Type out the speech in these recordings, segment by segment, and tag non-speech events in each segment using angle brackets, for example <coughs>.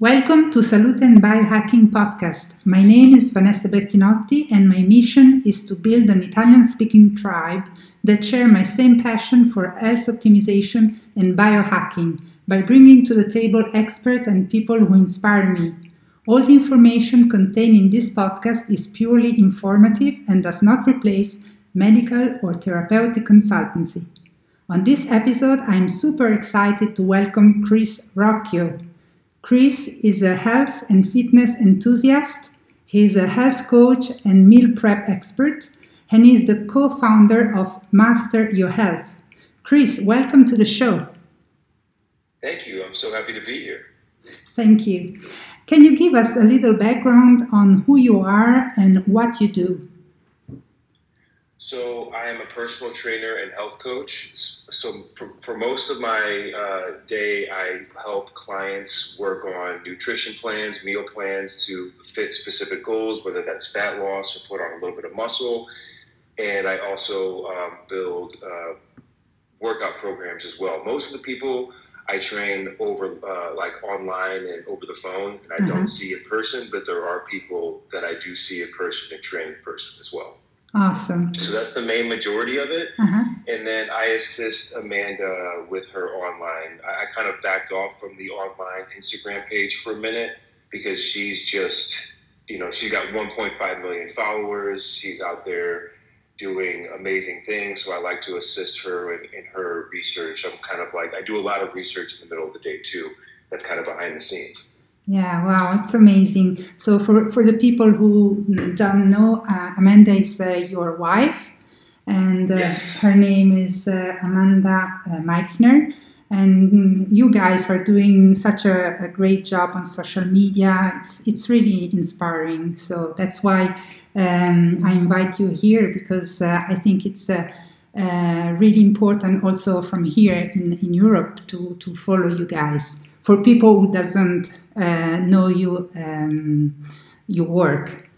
Welcome to Salute and Biohacking podcast. My name is Vanessa Bertinotti, and my mission is to build an Italian speaking tribe that share my same passion for health optimization and biohacking by bringing to the table experts and people who inspire me. All the information contained in this podcast is purely informative and does not replace medical or therapeutic consultancy. On this episode, I'm super excited to welcome Chris Rocchio. Chris is a health and fitness enthusiast. He's a health coach and meal prep expert, and he's the co founder of Master Your Health. Chris, welcome to the show. Thank you. I'm so happy to be here. Thank you. Can you give us a little background on who you are and what you do? So I am a personal trainer and health coach. So for, for most of my uh, day, I help clients work on nutrition plans, meal plans to fit specific goals, whether that's fat loss or put on a little bit of muscle. And I also um, build uh, workout programs as well. Most of the people I train over uh, like online and over the phone, and I mm-hmm. don't see in person, but there are people that I do see in person and train in person as well. Awesome. So that's the main majority of it. Uh-huh. And then I assist Amanda with her online. I, I, kind of backed off from the online Instagram page for a minute because she's just, you know, she's got 1.5 million followers. She's out there doing amazing things. So I like to assist her in, in her research. I'm kind of like, I do a lot of research in the middle of the day too. That's kind of behind the scenes. Yeah, wow, it's amazing. So, for, for the people who don't know, uh, Amanda is uh, your wife, and uh, yes. her name is uh, Amanda uh, Meixner. And you guys are doing such a, a, great job on social media. It's, it's really inspiring. So, that's why um, I invite you here because uh, I think it's really important also from here in, in Europe to, to follow you guys for people who doesn't uh, know you um, your work.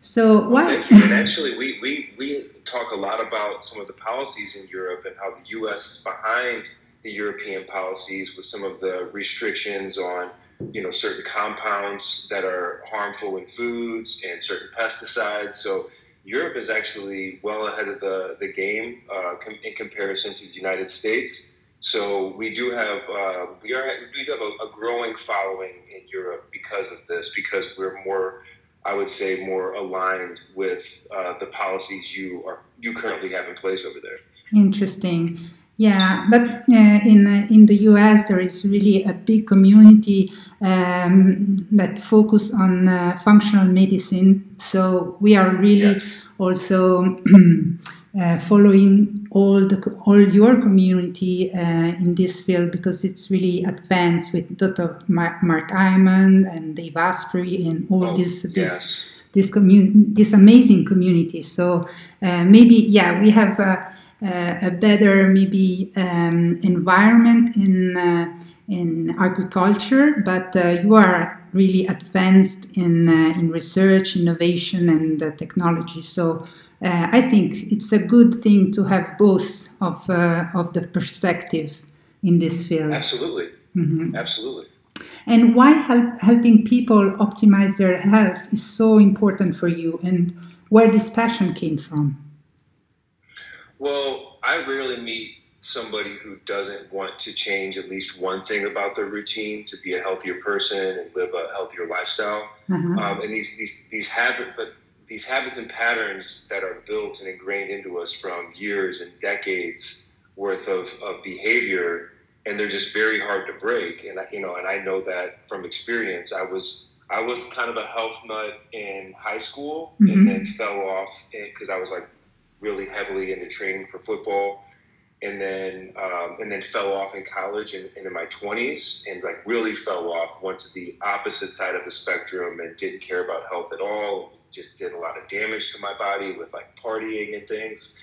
So why? and <laughs> actually, we, we, we talk a lot about some of the policies in Europe and how the U.S. is behind the European policies with some of the restrictions on you know certain compounds that are harmful in foods and certain pesticides. So Europe is actually well ahead of the the game uh, com- in comparison to the United States. So we do have uh, we are we do have a, a, growing following in Europe because of this because we're more I would say more aligned with uh, the policies you are you currently have in place over there. Interesting. Yeah, but uh, in uh, in the U.S. there is really a big community um, that focus on uh, functional medicine. So we are really yes. also <clears throat> uh, following all the all your community uh, in this field because it's really advanced with Dr. Mark, Mark Hyman and Dave Asprey and all oh, this this yes. this community this amazing community. So uh, maybe yeah we have a, a better maybe um, environment in uh, in agriculture, but uh, you are really advanced in uh, in research, innovation, and technology. So uh, I think it's a good thing to have both of uh, of the perspective in this field. Absolutely, mm-hmm. absolutely. And why help, helping people optimize their health is so important for you, and where this passion came from? Well, I rarely meet somebody who doesn't want to change at least one thing about their routine to be a healthier person and live a healthier lifestyle. Uh-huh. Um, and these these these habits, but these habits and patterns that are built and ingrained into us from years and decades worth of, of behavior and they're just very hard to break. And I, you know and I know that from experience. I was I was kind of a health nut in high school mm-hmm. and then fell off because I was like really heavily into training for football. And then um, and then fell off in college and, and, in my 20s and like really fell off went to the opposite side of the spectrum and didn't care about health at all just did a lot of damage to my body with like partying and things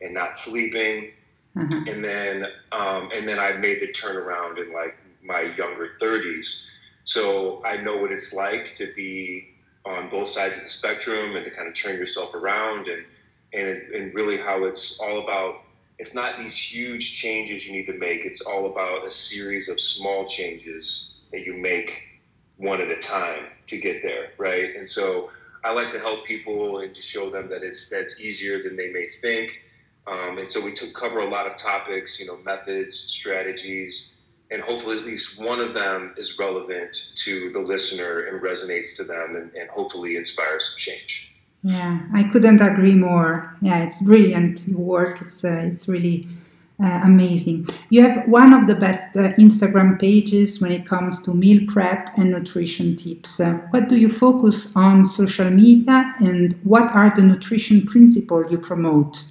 and not sleeping. Mm-hmm. And then um, and then I made the turnaround in like my younger 30s. So I know what it's like to be on both sides of the spectrum and to kind of turn yourself around and and and really how it's all about it's not these huge changes you need to make it's all about a series of small changes that you make one at a time to get there, right? And so I like to help people and just show them that it's that's easier than they may think. Um, and so we took cover a lot of topics, you know, methods, strategies, and hopefully at least one of them is relevant to the listener and resonates to them and, and hopefully inspires some change. Yeah, I couldn't agree more. Yeah, it's brilliant work. It's uh, it's really uh, amazing. You have one of the best uh, Instagram pages when it comes to meal prep and nutrition tips. Uh, what do you focus on social media and what are the nutrition principles you promote?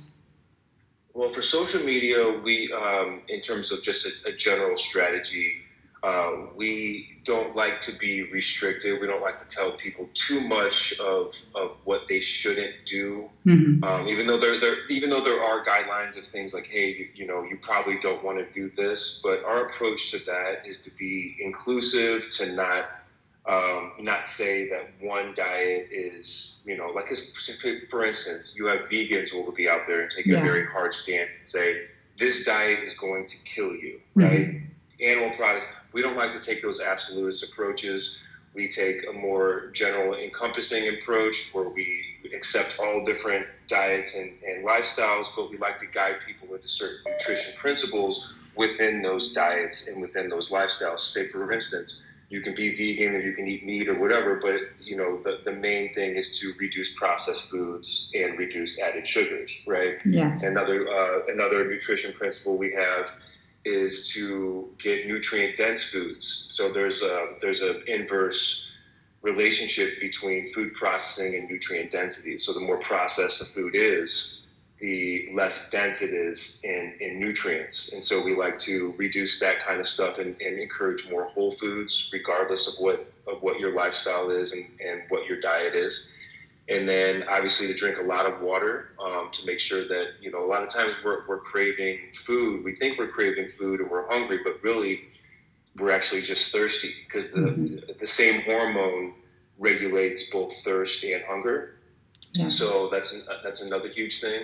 Well, for social media, we, um, in terms of just a, a general strategy, uh, we don't like to be restricted. We don't like to tell people too much of, of what they shouldn't do. Mm-hmm. Um, even though there, there, even though there are guidelines of things like, hey, you, you know, you probably don't want to do this. But our approach to that is to be inclusive, to not um, not say that one diet is, you know, like for instance, you have vegans who will be out there and take yeah. a very hard stance and say this diet is going to kill you, mm-hmm. right? Mm-hmm. Animal products we don't like to take those absolutist approaches. We take a more general, encompassing approach where we accept all different diets and, and lifestyles, but we like to guide people into certain nutrition principles within those diets and within those lifestyles. Say, for instance, you can be vegan or you can eat meat or whatever, but you know the, the main thing is to reduce processed foods and reduce added sugars, right? Yes. Another uh, another nutrition principle we have is to get nutrient dense foods. So there's a there's an inverse relationship between food processing and nutrient density. So the more processed a food is, the less dense it is in, in nutrients. And so we like to reduce that kind of stuff and, and encourage more whole foods, regardless of what of what your lifestyle is and, and what your diet is and then obviously to drink a lot of water um, to make sure that you know a lot of times we're, we're craving food we think we're craving food and we're hungry but really we're actually just thirsty because the, mm-hmm. the same hormone regulates both thirst and hunger yeah. so that's an, that's another huge thing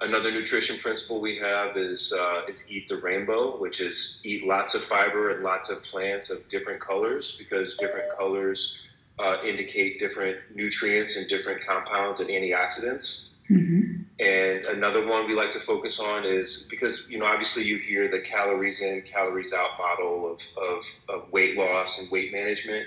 another nutrition principle we have is uh, is eat the rainbow which is eat lots of fiber and lots of plants of different colors because different colors uh, indicate different nutrients and different compounds and antioxidants. Mm-hmm. And another one we like to focus on is because, you know, obviously you hear the calories in, calories out model of, of, of weight loss and weight management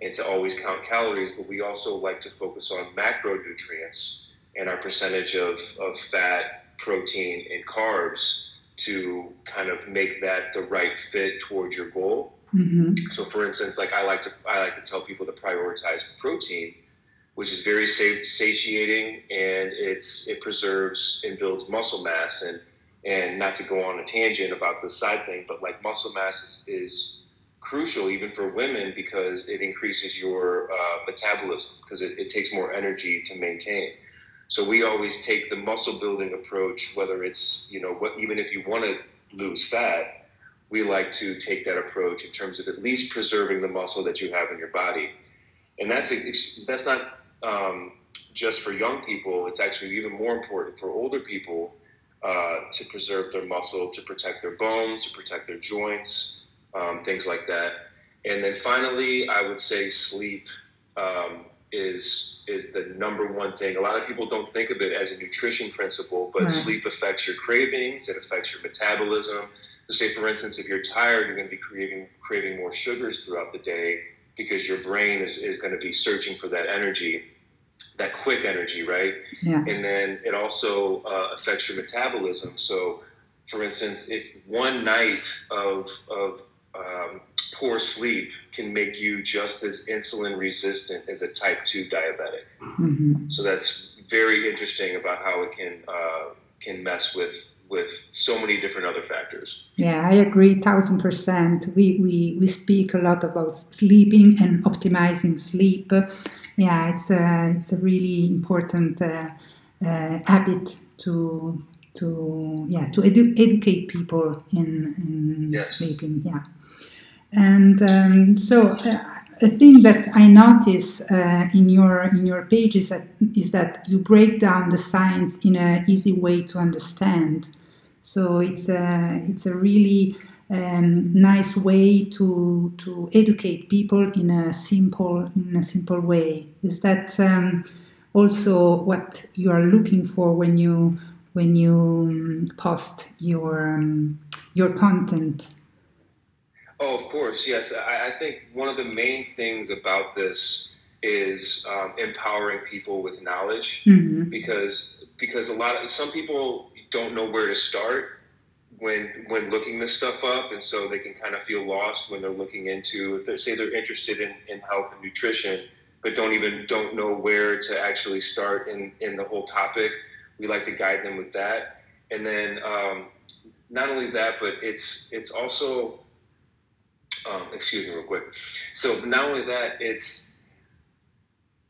and to always count calories, but we also like to focus on macronutrients and our percentage of, of fat, protein, and carbs to kind of make that the right fit towards your goal. Mm-hmm. So, for instance, like I like to I like to tell people to prioritize protein, which is very satiating and it's it preserves and builds muscle mass and and not to go on a tangent about the side thing, but like muscle mass is, is crucial even for women because it increases your uh, metabolism because it, it takes more energy to maintain. So we always take the muscle building approach, whether it's you know what even if you want to lose fat we like to take that approach in terms of at least preserving the muscle that you have in your body. And that's that's not um, just for young people. It's actually even more important for older people uh, to preserve their muscle, to protect their bones, to protect their joints, um, things like that. And then finally, I would say sleep um, is is the number one thing. A lot of people don't think of it as a nutrition principle, but right. sleep affects your cravings. It affects your metabolism so say, for instance, if you're tired, you're going to be craving craving more sugars throughout the day because your brain is, is going to be searching for that energy, that quick energy, right? Yeah. And then it also uh, affects your metabolism. So, for instance, if one night of, of um, poor sleep can make you just as insulin resistant as a type 2 diabetic. Mm-hmm. So that's very interesting about how it can uh, can mess with with so many different other factors. Yeah, I agree, thousand percent. We, we we speak a lot about sleeping and optimizing sleep. Yeah, it's a it's a really important uh, uh, habit to to yeah to edu- educate people in in yes. sleeping. Yeah, and um, so. Uh, a thing that I notice uh, in your in your pages that, is that you break down the science in an easy way to understand. So it's a it's a really um, nice way to to educate people in a simple in a simple way. Is that um, also what you are looking for when you when you um, post your um, your content? Oh, of course, yes. I, I, think one of the main things about this is um, empowering people with knowledge mm-hmm. because because a lot of some people don't know where to start when when looking this stuff up, and so they can kind of feel lost when they're looking into if they say they're interested in, in health and nutrition, but don't even don't know where to actually start in in the whole topic. We like to guide them with that, and then um, not only that, but it's it's also um, excuse me real quick. So not only that, it's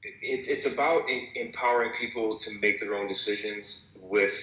it's it's about in, empowering people to make their own decisions with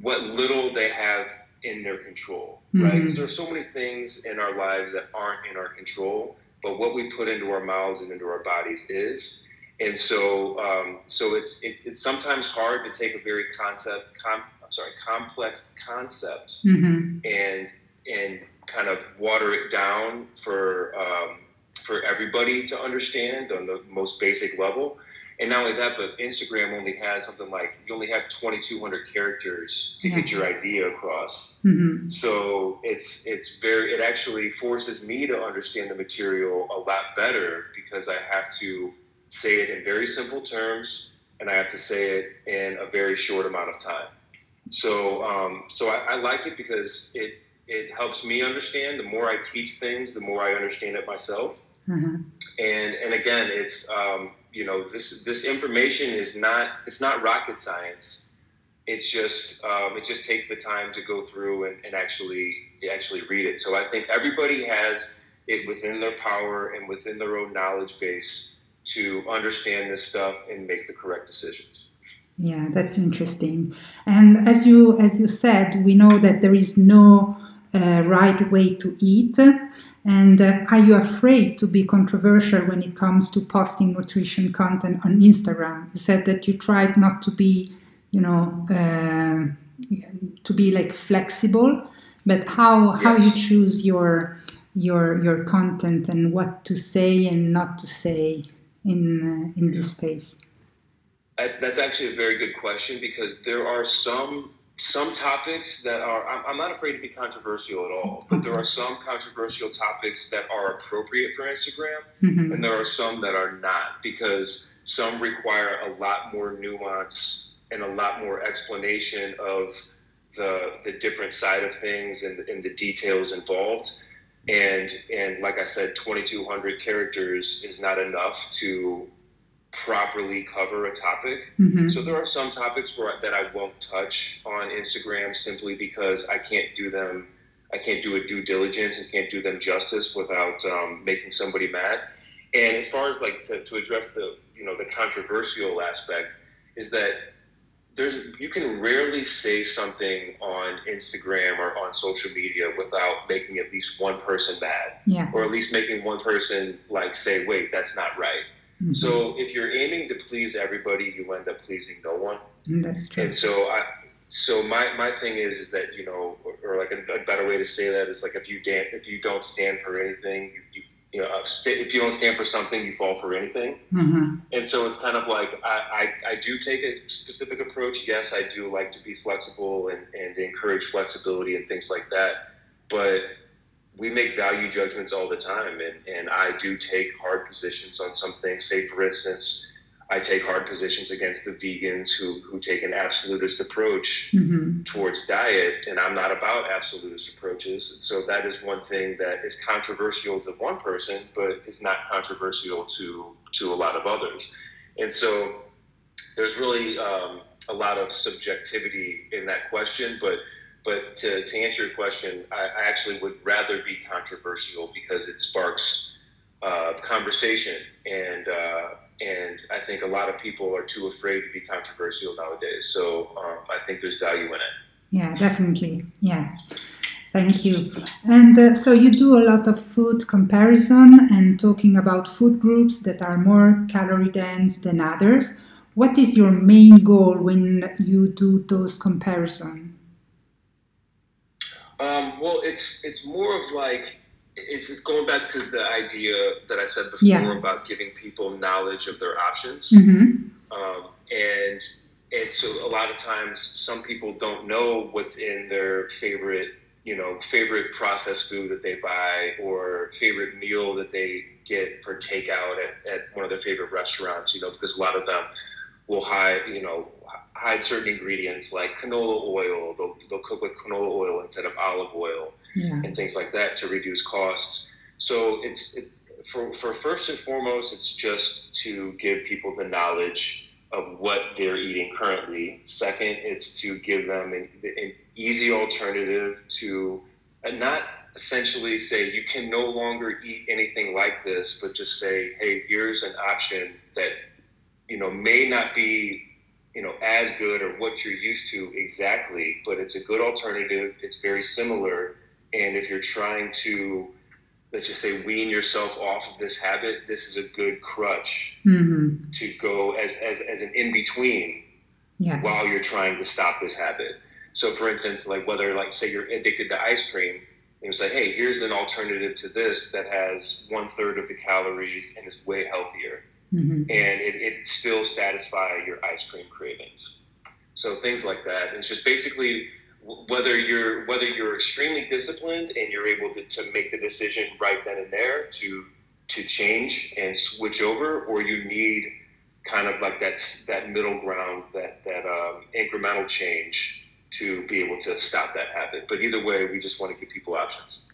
what little they have in their control, mm-hmm. right? Because there are so many things in our lives that aren't in our control, but what we put into our mouths and into our bodies is. And so, um, so it's, it's it's sometimes hard to take a very concept, com, I'm sorry, complex concept, mm-hmm. and and kind of water it down for um, for everybody to understand on the most basic level. And not only that, but Instagram only has something like you only have 2,200 characters to yeah. get your idea across. Mm-hmm. So it's it's very it actually forces me to understand the material a lot better because I have to say it in very simple terms and I have to say it in a very short amount of time. So um, so I, I like it because it it helps me understand. The more I teach things, the more I understand it myself. Mm-hmm. And and again, it's um, you know this this information is not it's not rocket science. It's just um, it just takes the time to go through and, and actually actually read it. So I think everybody has it within their power and within their own knowledge base to understand this stuff and make the correct decisions. Yeah, that's interesting. And as you as you said, we know that there is no uh, right way to eat. And uh, are you afraid to be controversial when it comes to posting nutrition content on Instagram? You said that you tried not to be, you know, uh, to be like flexible, but how yes. how you choose your your your content and what to say and not to say in uh, in this space? That's that's actually a very good question because there are some some topics that are I'm, I'm, not afraid to be controversial at all but there are some controversial topics that are appropriate for instagram mm-hmm. and there are some that are not because some require a lot more nuance and a lot more explanation of the the different side of things and, and the details involved and and like i said 2200 characters is not enough to properly cover a topic. Mm-hmm. So there are some topics where, that I won't touch on Instagram simply because I can't do them. I can't do a due diligence and can't do them justice without um, making somebody mad. And as far as like to, to address the you know the controversial aspect is that there's you can rarely say something on Instagram or on social media without making at least one person mad, yeah. or at least making one person like say, "Wait, that's not right." Mm-hmm. So if you're aiming to please everybody, you end up pleasing no one. Mm, that's true. And so I, so my, my thing is, is that you know, or, or like a, a, better way to say that is like if you dan- if you don't stand for anything, you, you, you know, uh, if you don't stand for something, you fall for anything. Mm-hmm. And so it's kind of like I, I, I do take a specific approach. Yes, I do like to be flexible and, and encourage flexibility and things like that. But we make value judgments all the time, and, and I do take hard positions on some things. Say, for instance, I take hard positions against the vegans who, who take an absolutist approach mm-hmm. towards diet, and I'm not about absolutist approaches. So that is one thing that is controversial to one person, but is not controversial to to a lot of others. And so there's really um, a lot of subjectivity in that question, but but to, to answer your question, I, I actually would rather be controversial because it sparks uh, conversation, and uh, and I think a lot of people are too afraid to be controversial nowadays. So um, I think there's value in it. Yeah, definitely. Yeah. Thank you. And uh, so you do a lot of food comparison and talking about food groups that are more calorie dense than others. What is your main goal when you do those comparisons? Um, well, it's it's more of like it's just going back to the idea that I said before Yeah. about giving people knowledge of their options. hmm um, and and so a lot of times some people don't know what's in their favorite you know favorite processed food that they buy or favorite meal that they get for takeout at, at one of their favorite restaurants you know because a lot of them will hide you know hide certain ingredients like canola oil they'll, they'll cook with canola oil instead of olive oil Yeah. and things like that to reduce costs. So it's it, for, for first and foremost, it's just to give people the knowledge of what they're eating currently. Second, it's to give them an, an easy alternative to and not essentially say you can no longer eat anything like this, but just say, hey, here's an option that you know may not be you know as good or what you're used to exactly, but it's a good alternative. It's very similar and if you're trying to, let's just say, wean yourself off of this habit, this is a good crutch hmm to go as, as, as an in between Yes. while you're trying to stop this habit. So, for instance, like whether, like, say you're addicted to ice cream, and it's like, hey, here's an alternative to this that has one third of the calories and is way healthier, hmm and it, it still satisfy your ice cream cravings. So things like that. It's just basically whether you're whether you're extremely disciplined and you're able to, to make the decision right then and there to to change and switch over, or you need kind of like that that middle ground, that that um, incremental change to be able to stop that habit. But either way, we just want to give people options.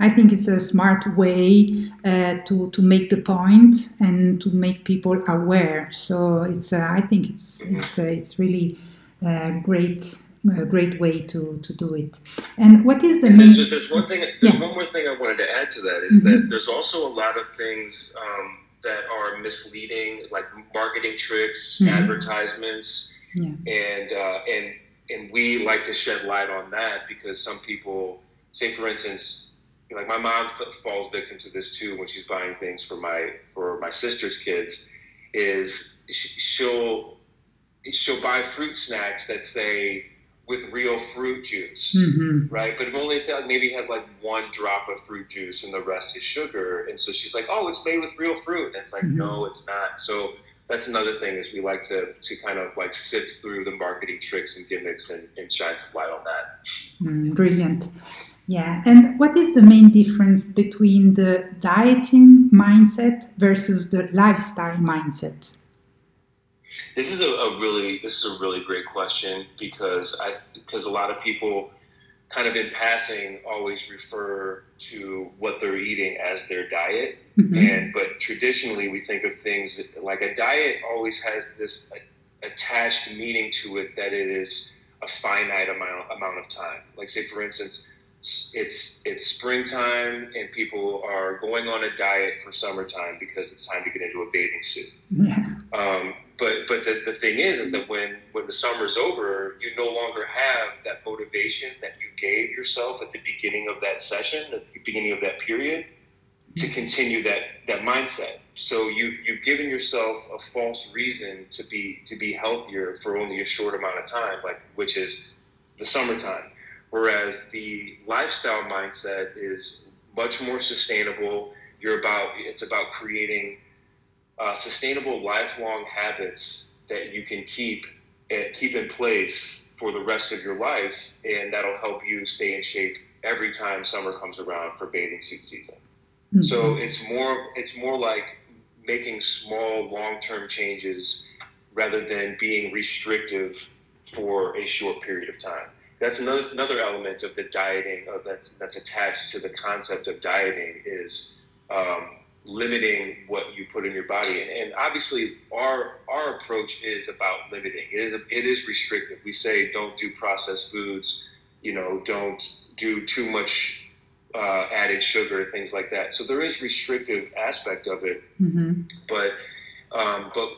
I think it's a smart way uh, to to make the point and to make people aware. So it's uh, I think it's it's uh, it's really a great a great way to to do it. And what is the And main? there's, there's one thing. There's Yeah. one more thing I wanted to add to that is Mhm. that there's also a lot of things um, that are misleading, like marketing tricks, Mhm. advertisements, Yeah. and uh, and and we like to shed light on that because some people, say for instance, like my mom falls victim to this too when she's buying things for my for my sister's kids, is she'll she'll buy fruit snacks that say with real fruit juice Mhm. right? But it only say like maybe has like one drop of fruit juice and the rest is sugar. And so she's like, oh, it's made with real fruit. And it's like, Mhm. no, it's not. So that's another thing is we like to to kind of like sift through the marketing tricks and gimmicks and, and shine some light on that. Mm, brilliant. Yeah. And what is the main difference between the dieting mindset versus the lifestyle mindset? This is a, a really this is a really great question because I because a lot of people kind of in passing always refer to what they're eating as their diet Mhm. And but traditionally, we think of things like a diet always has this attached meaning to it that it is a finite amount amount of time. Like say, for instance, it's it's springtime and people are going on a diet for summertime because it's time to get into a bathing suit. Yeah. Um, but but the, the thing is, is that when when the summer's over, you no longer have that motivation that you gave yourself at the beginning of that session, at the beginning of that period, to continue that that mindset. So you you've given yourself a false reason to be to be healthier for only a short amount of time, like which is the summertime. Whereas the lifestyle mindset is much more sustainable. You're about it's about creating uh, sustainable lifelong habits that you can keep and keep in place for the rest of your life, and that'll help you stay in shape every time summer comes around for bathing suit season. Mhm. So it's more it's more like making small long term changes rather than being restrictive for a short period of time. That's another another element of the dieting of that's that's attached to the concept of dieting is um, limiting what you put in your body. And, and obviously our our approach is about limiting. It is it is restrictive. We say don't do processed foods. You know, don't do too much uh, added sugar, things like that. So there is restrictive aspect of it, Mhm. but um, but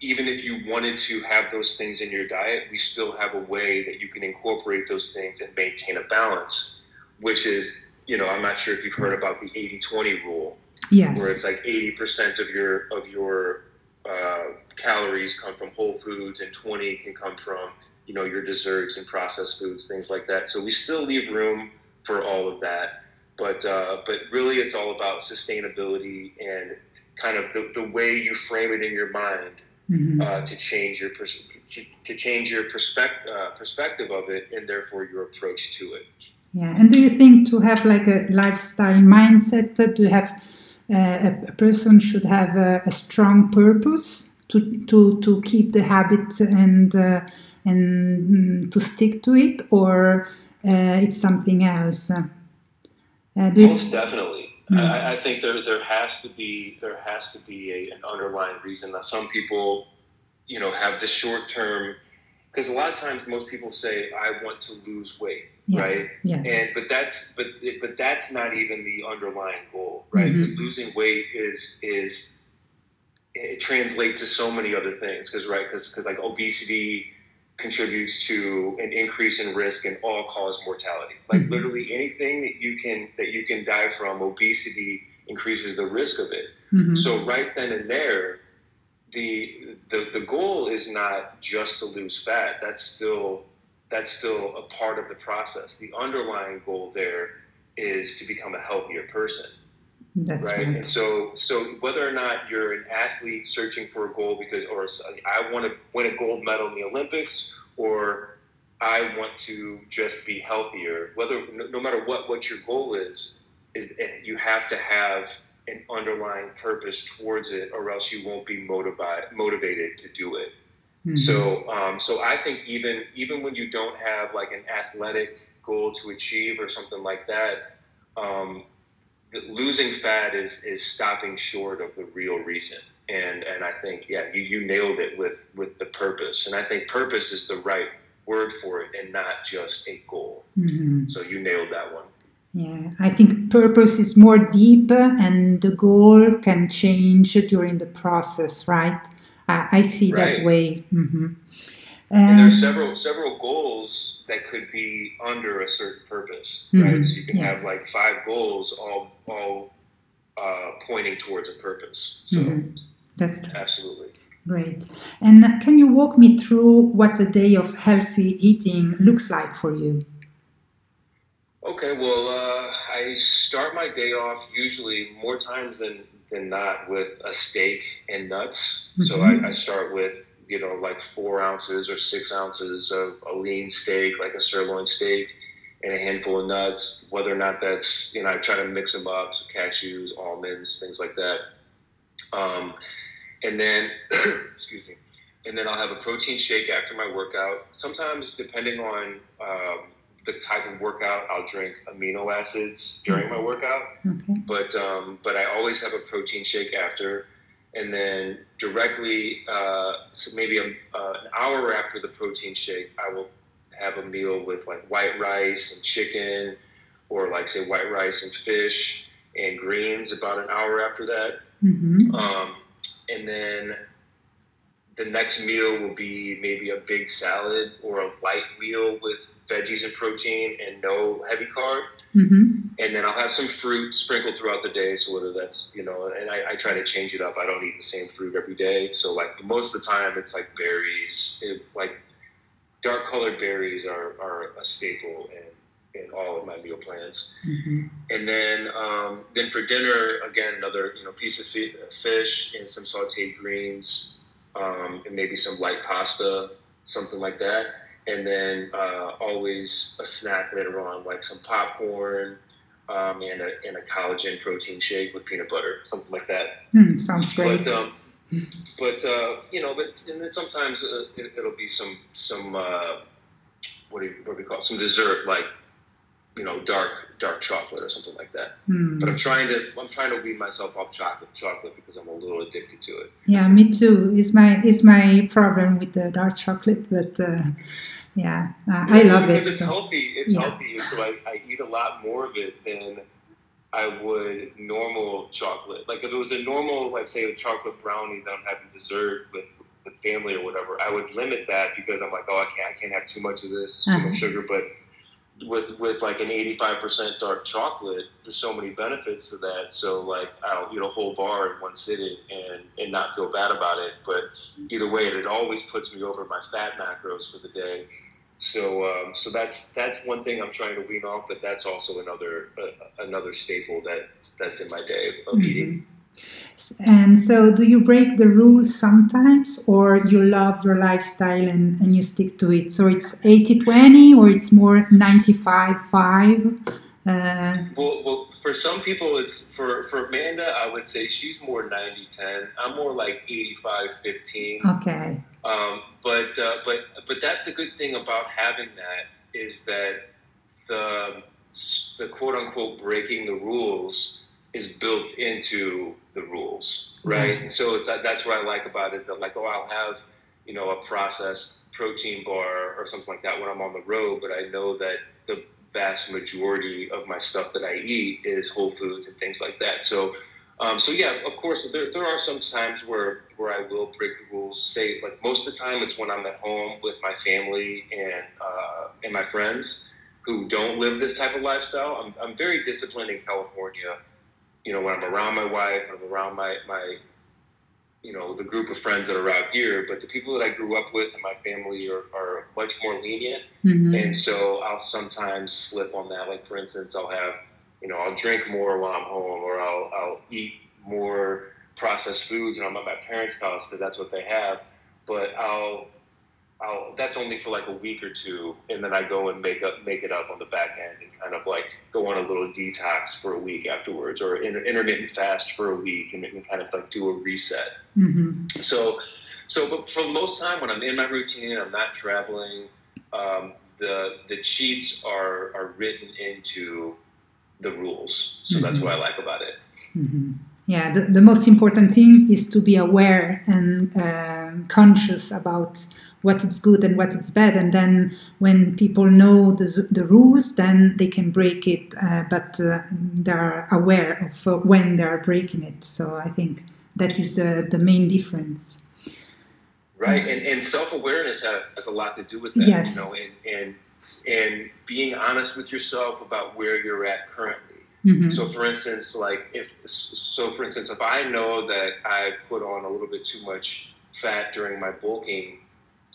even if you wanted to have those things in your diet, we still have a way that you can incorporate those things and maintain a balance, which is, you know, I'm not sure if you've heard about the 80-20 rule, Yes. where it's like 80% of your of your uh, calories come from whole foods and 20 can come from, you know, your desserts and processed foods, things like that. So we still leave room for all of that. But uh, but really, it's all about sustainability and kind of the, the way you frame it in your mind mm-hmm. uh, to change your pers- to change your perspective uh, perspective of it, and therefore your approach to it. Yeah, and do you think to have like a lifestyle mindset, that you have uh, a person should have a, a, strong purpose to to to keep the habit and uh, and mm, to stick to it, or uh, it's something else? Uh, Most definitely. Mm. I, I, think there there has to be there has to be a, an underlying reason. that some people, you know, have the short term because a lot of times most people say I want to lose weight, yeah. right? Yes. And but that's but but that's not even the underlying goal, right? Mm-hmm. losing weight is is it translates to so many other things because right because because like obesity contributes to an increase in risk in all cause mortality like mm-hmm. literally anything that you can that you can die from obesity increases the risk of it mm-hmm. so right then and there the, the the goal is not just to lose fat. That's still that's still a part of the process. The underlying goal there is to become a healthier person. That's right. right. And so, so whether or not you're an athlete searching for a goal because, or I want to win a gold medal in the Olympics, or I want to just be healthier, whether no, no matter what what your goal is, is you have to have an underlying purpose towards it, or else you won't be motivated motivated to do it. Mm-hmm. So, um, so I think even even when you don't have like an athletic goal to achieve or something like that, um, losing fat is is stopping short of the real reason. And and I think yeah, you you nailed it with with the purpose. And I think purpose is the right word for it, and not just a goal. Mm-hmm. So you nailed that one. Yeah, I think purpose is more deep and the goal can change during the process, right? I, I see right. that way. Mm-hmm. And there's several several goals that could be under a certain purpose, mm-hmm. right? So you can yes. have like five goals, all all uh, pointing towards a purpose. So mm-hmm. that's absolutely great. And can you walk me through what a day of healthy eating looks like for you? Okay, well, uh, I start my day off usually more times than, than not with a steak and nuts. Mm-hmm. So I, I, start with, you know, like four ounces or six ounces of a lean steak, like a sirloin steak, and a handful of nuts. Whether or not that's, you know, I try to mix them up, so cashews, almonds, things like that. Um, and then, <coughs> excuse me, and then I'll have a protein shake after my workout. Sometimes, depending on, um, the type of workout, I'll drink amino acids during my workout. Okay. But um, but I always have a protein shake after, and then directly, uh, so maybe a, uh, an hour after the protein shake, I will have a meal with like white rice and chicken, or like say white rice and fish and greens. About an hour after that, mm-hmm. um, and then the next meal will be maybe a big salad or a light meal with veggies and protein and no heavy carb. Mm-hmm. And then I'll have some fruit sprinkled throughout the day. So whether that's, you know, and I, I, try to change it up. I don't eat the same fruit every day. So like most of the time it's like berries, it, like dark colored berries are, are a staple in, in all of my meal plans. Mm-hmm. And then, um, then for dinner, again, another, you know, piece of fish and some sauteed greens, um, and maybe some light pasta, something like that and then uh, always a snack later on, like some popcorn um, and, a, and a collagen protein shake with peanut butter, something like that. Mm, sounds great. But, um, but uh, you know, but and then sometimes uh, it, will be some some uh, what do you, what do we call it? some dessert like you know dark dark chocolate or something like that. Mm. But I'm trying to I'm trying to wean myself off chocolate chocolate because I'm a little addicted to it. Yeah, me too. It's my is my problem with the dark chocolate, but uh, yeah, uh, I love it. It's so. healthy. It's yeah. healthy, and so I, I eat a lot more of it than I would normal chocolate. Like if it was a normal, like say a chocolate brownie that I'm having dessert with with family or whatever, I would limit that because I'm like, oh, I can't, I can't have too much of this, too uh-huh. much sugar. But with with like an 85% dark chocolate, there's so many benefits to that. So like I'll eat a whole bar in one sitting and and not feel bad about it. But either way, it always puts me over my fat macros for the day so um, so that's that's one thing I'm trying to wean off, but that's also another uh, another staple that that's in my day of mm-hmm. eating. And so, do you break the rules sometimes, or you love your lifestyle and, and you stick to it? So it's 80 20, or it's more 95 5? Uh, well, well, for some people, it's for, for Amanda, I would say she's more 90 10. I'm more like 85 15. Okay. Um, but, uh, but, but that's the good thing about having that is that the, the quote unquote breaking the rules is built into the rules, right? Yes. So it's that's what I like about it is that like, oh, I'll have, you know, a processed protein bar or something like that when I'm on the road, but I know that the vast majority of my stuff that I eat is whole foods and things like that. So, um, so yeah, of course, there, there are some times where, where I will break the rules. Say, like most of the time, it's when I'm at home with my family and uh, and my friends who don't live this type of lifestyle. I'm, I'm very disciplined in California. You know, when I'm around my wife, I'm around my my you know the group of friends that are out here but the people that i grew up with and my family are, are much more lenient. Mm-hmm. and so i'll sometimes slip on that. Like for instance i'll have you know i'll drink more while i'm home or i'll, I'll eat more processed foods and i'm at my parents house because that's what they have. But i'll I'll, that's only for like a week or two, and then I go and make up make it up on the back end and kind of like go on a little detox for a week afterwards, or inter- intermittent fast for a week, and, and kind of like do a reset. Mm-hmm. So, so but for most time when I'm in my routine, I'm not traveling. Um, the the cheats are are written into the rules, so mm-hmm. that's what I like about it. Mm-hmm. Yeah, the, the most important thing is to be aware and uh, conscious about what is good and what is bad and then when people know the, the rules then they can break it uh, but uh, they're aware of uh, when they're breaking it so i think that is the, the main difference right and, and self-awareness has a lot to do with that yes. you know and, and and being honest with yourself about where you're at currently mm-hmm. so for instance like if so for instance if i know that i put on a little bit too much fat during my bulking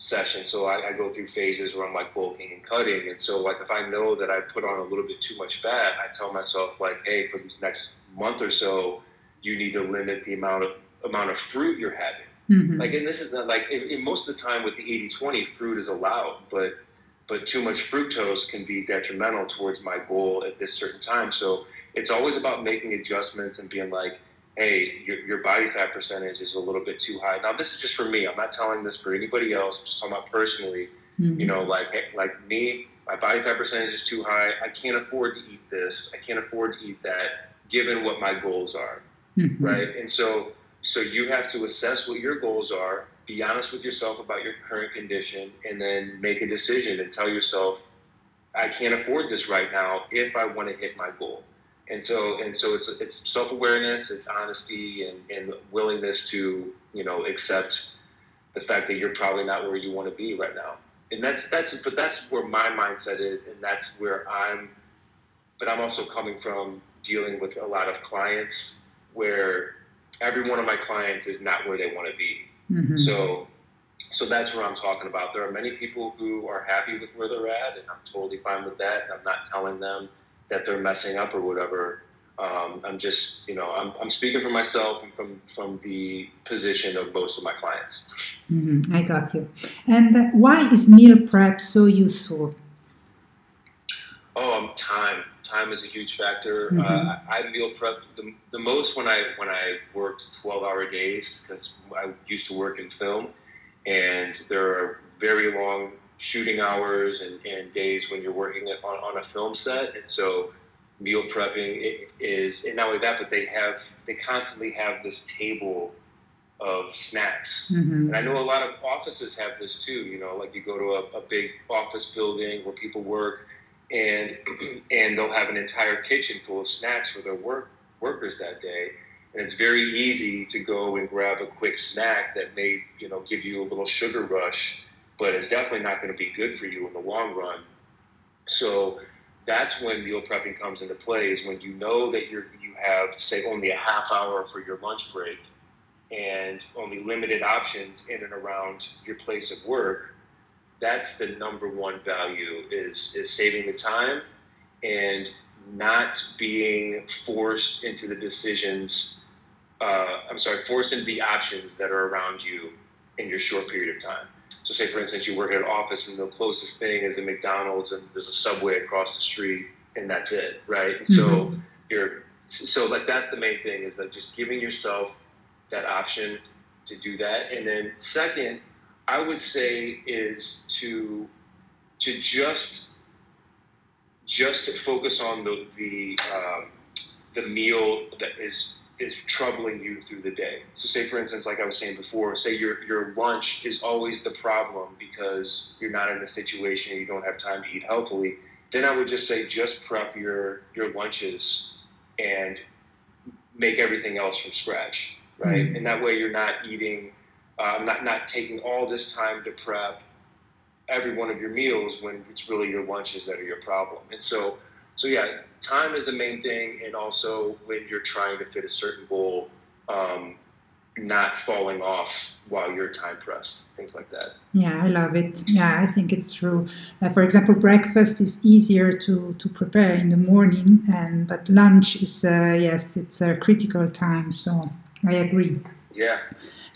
session. So I, I, go through phases where I'm like bulking and cutting. And so like if I know that I put on a little bit too much fat, I tell myself like, hey, for this next month or so, you need to limit the amount of amount of fruit you're having. Mm-hmm. Like and this is not like in, in most of the time with the 80-20, fruit is allowed, but but too much fructose can be detrimental towards my goal at this certain time. So it's always about making adjustments and being like, hey, your, your body fat percentage is a little bit too high. Now, this is just for me. I'm not telling this for anybody else. I'm just talking about personally. Mm-hmm. You know, like like me, my body fat percentage is too high. I can't afford to eat this. I can't afford to eat that, given what my goals are, mm-hmm. right? And so, so you have to assess what your goals are. Be honest with yourself about your current condition, and then make a decision and tell yourself, I can't afford this right now if I want to hit my goal and so and so it's it's self awareness, it's honesty, and, and willingness to you know accept the fact that you're probably not where you want to be right now. And that's that's but that's where my mindset is, and that's where I'm. But I'm also coming from dealing with a lot of clients where every one of my clients is not where they want to be. Mm-hmm. So so that's what I'm talking about. There are many people who are happy with where they're at, and I'm totally fine with that. I'm not telling them that they're messing up or whatever. Um, I'm just, you know, I'm, I'm speaking for myself and from, from the position of most of my clients. Mm-hmm, I got you. And uh, why is meal prep so useful? Oh, um, time. Time is a huge factor. Mm-hmm. Uh, I meal prep the, the most when I when I worked 12 hour days because I used to work in film, and there are very long shooting hours and, and days when you're working on, on a film set. And so meal prepping is, and not only that, but they have, they constantly have this table of snacks. Mm-hmm. And I know a lot of offices have this too, you know, like you go to a, a big office building where people work and, <clears throat> and they'll have an entire kitchen full of snacks for their work workers that day. And it's very easy to go and grab a quick snack that may, you know, give you a little sugar rush but it's definitely not going to be good for you in the long run. So that's when meal prepping comes into play is when you know that you're you have say only a half hour for your lunch break and only limited options in and around your place of work that's the number one value is is saving the time and not being forced into the decisions. Uh, I'm sorry, forced into the options that are around you in your short period of time. So, say for instance, you work at an office and the closest thing is a McDonald's and there's a Subway across the street, and that's it, right? And so mm-hmm. you're so like that's the main thing is like just giving yourself that option to do that, and then second, I would say is to to just just to focus on the the um, the meal that is is troubling you through the day. So say for instance, like I was saying before, say your your lunch is always the problem because you're not in a situation or you don't have time to eat healthily. Then I would just say just prep your your lunches and make everything else from scratch, right? Mm-hmm. And that way you're not eating, uh, not not taking all this time to prep every one of your meals when it's really your lunches that are your problem. And so, so yeah, time is the main thing, and also when you're trying to fit a certain goal, um, not falling off while you're time pressed, things like that. Yeah, I love it. Yeah, I think it's true. Uh, for example, breakfast is easier to, to prepare in the morning, and but lunch is uh, yes, it's a critical time. So I agree. Yeah,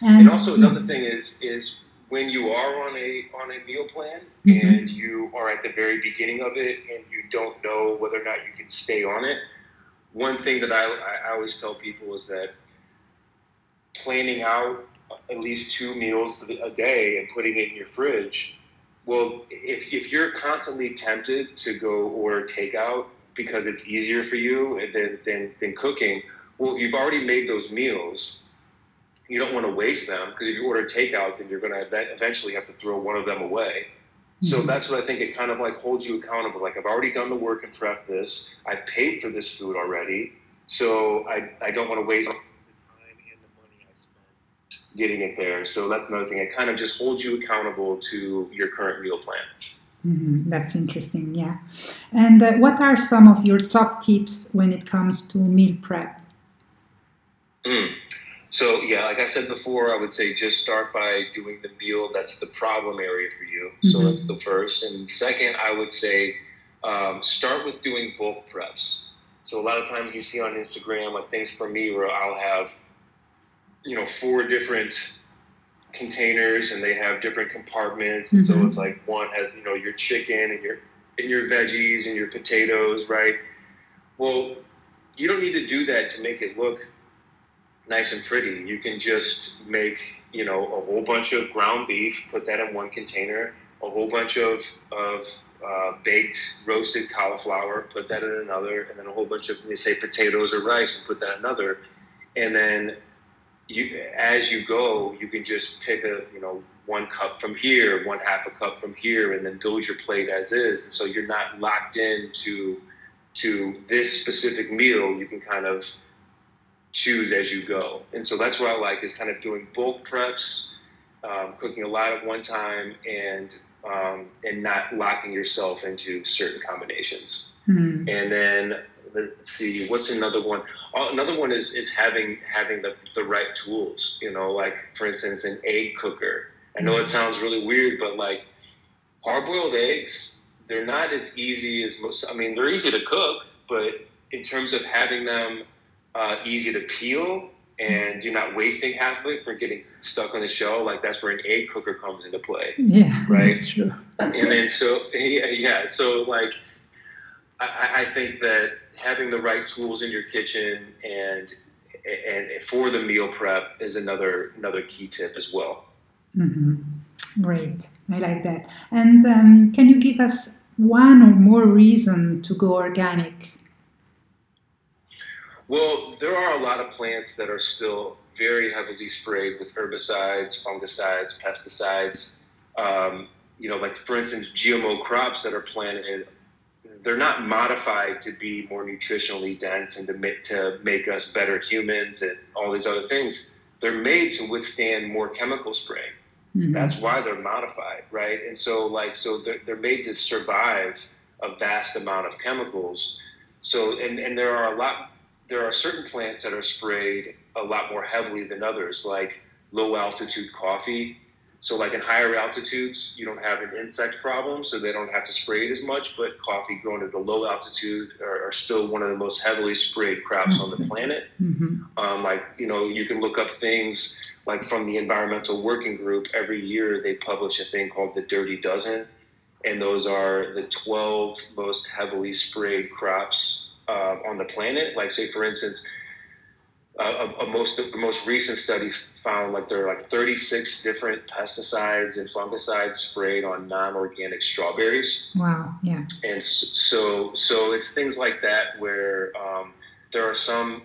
and, and also another yeah. thing is is when you are on a on a meal plan mm-hmm. and you are at the very beginning of it and you don't know whether or not you can stay on it, one thing that I, I always tell people is that planning out at least two meals a day and putting it in your fridge. Well, if, if you're constantly tempted to go order takeout because it's easier for you than, than, than cooking, well, you've already made those meals you don't want to waste them because if you order takeout, then you're going to eventually have to throw one of them away. So mm-hmm. that's what I think it kind of like holds you accountable. Like I've already done the work and prepped this. I've paid for this food already, so I, I don't want to waste the time and the money I spent getting it there. So that's another thing. It kind of just holds you accountable to your current meal plan. Mm-hmm. That's interesting, yeah. And uh, what are some of your top tips when it comes to meal prep? Mm. So yeah, like I said before, I would say just start by doing the meal that's the problem area for you. Mm-hmm. So that's the first. And second, I would say um, start with doing bulk preps. So a lot of times you see on Instagram like things for me where I'll have, you know, four different containers and they have different compartments. Mm-hmm. so it's like one has, you know, your chicken and your and your veggies and your potatoes, right? Well, you don't need to do that to make it look nice and pretty. You can just make, you know, a whole bunch of ground beef, put that in one container, a whole bunch of, of uh, baked roasted cauliflower, put that in another, and then a whole bunch of, say, potatoes or rice, and put that in another. And then you, as you go, you can just pick a, you know, one cup from here, one half a cup from here, and then build your plate as is. And so you're not locked into to this specific meal. You can kind of choose as you go. And so that's what I like is kind of doing bulk preps, um, cooking a lot at one time, and um, and not locking yourself into certain combinations. Mm-hmm. And then let's see, what's another one? Uh, another one is is having having the, the right tools. You know, like for instance, an egg cooker. I know it sounds really weird, but like hard boiled eggs, they're not as easy as most. I mean, they're easy to cook, but in terms of having them uh, easy to peel and you're not wasting half of it for getting stuck on the shell. Like that's where an egg cooker comes into play. Yeah, <laughs> right. That's true. and then so yeah, yeah. So like I, I think that having the right tools in your kitchen and and for the meal prep is another another key tip as well. Mm-hmm. Great, I like that. And um, can you give us one or more reason to go organic? Well, there are a lot of plants that are still very heavily sprayed with herbicides, fungicides, pesticides. Um, you know, like for instance, GMO crops that are planted, they're not modified to be more nutritionally dense and to make, to make us better humans and all these other things. They're made to withstand more chemical spraying. Mm-hmm. That's why they're modified, right? And so, like, so they're, they're made to survive a vast amount of chemicals. So, and, and there are a lot there are certain plants that are sprayed a lot more heavily than others, like low altitude coffee. so like in higher altitudes, you don't have an insect problem, so they don't have to spray it as much. But coffee grown at a low altitude are, are still one of the most heavily sprayed crops on the planet. Mm-hmm. Um, like you know, you can look up things like from the Environmental Working Group. Every year they publish a thing called the Dirty Dozen, and those are the 12 most heavily sprayed crops uh, on the planet. Like say, for instance uh, a, a most the most recent study found like there are like 36 different pesticides and fungicides sprayed on non-organic strawberries. Wow. Yeah. And so so it's things like that where um, there are some